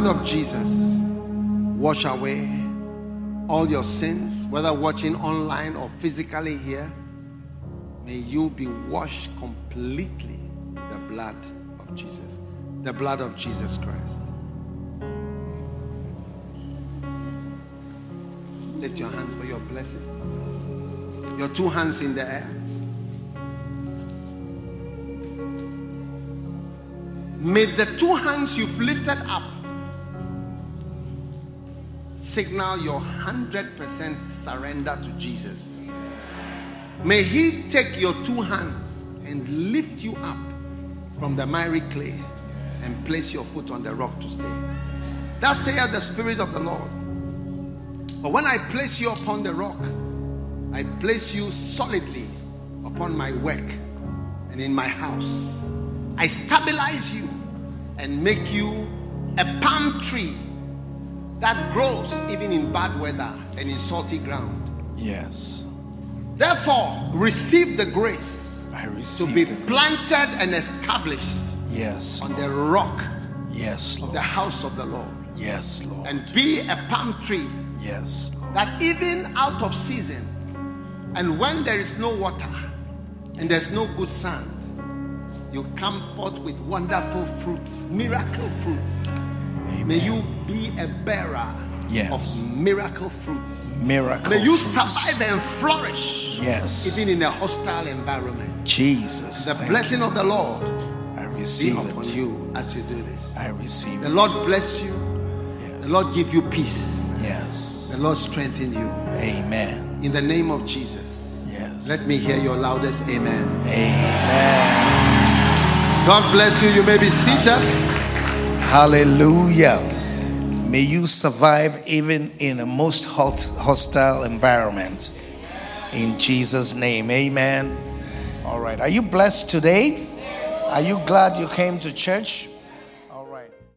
Blood of Jesus wash away all your sins, whether watching online or physically here. May you be washed completely with the blood of Jesus, the blood of Jesus Christ. Lift your hands for your blessing. Your two hands in the air. May the two hands you've lifted up signal your 100% surrender to Jesus. May He take your two hands and lift you up from the miry clay and place your foot on the rock to stay. That saith the Spirit of the Lord. But when I place you upon the rock, I place you solidly upon my work and in my house. I stabilize you and make you a palm tree that grows even in bad weather and in salty ground. Yes. Therefore, receive the grace to be planted and established. Yes. On the rock. Yes, Lord. The house of the Lord. Yes, Lord. And be a palm tree. Yes. Lord. That even out of season and when there is no water and there's no good sun, you come forth with wonderful fruits, miracle fruits Amen. May you be a bearer yes. of miracle fruits. Miracle May you fruits. survive and flourish. Yes. Even in a hostile environment. Jesus. The blessing you. of the Lord I receive be upon it. you as you do this. I receive the it. Lord bless you. Yes. The Lord give you peace. Yes. The Lord strengthen you. Amen. In the name of Jesus. Yes. Let me hear your loudest amen. Amen. God bless you. You may be seated. Hallelujah. May you survive even in a most hot, hostile environment. In Jesus' name, amen. All right. Are you blessed today? Are you glad you came to church?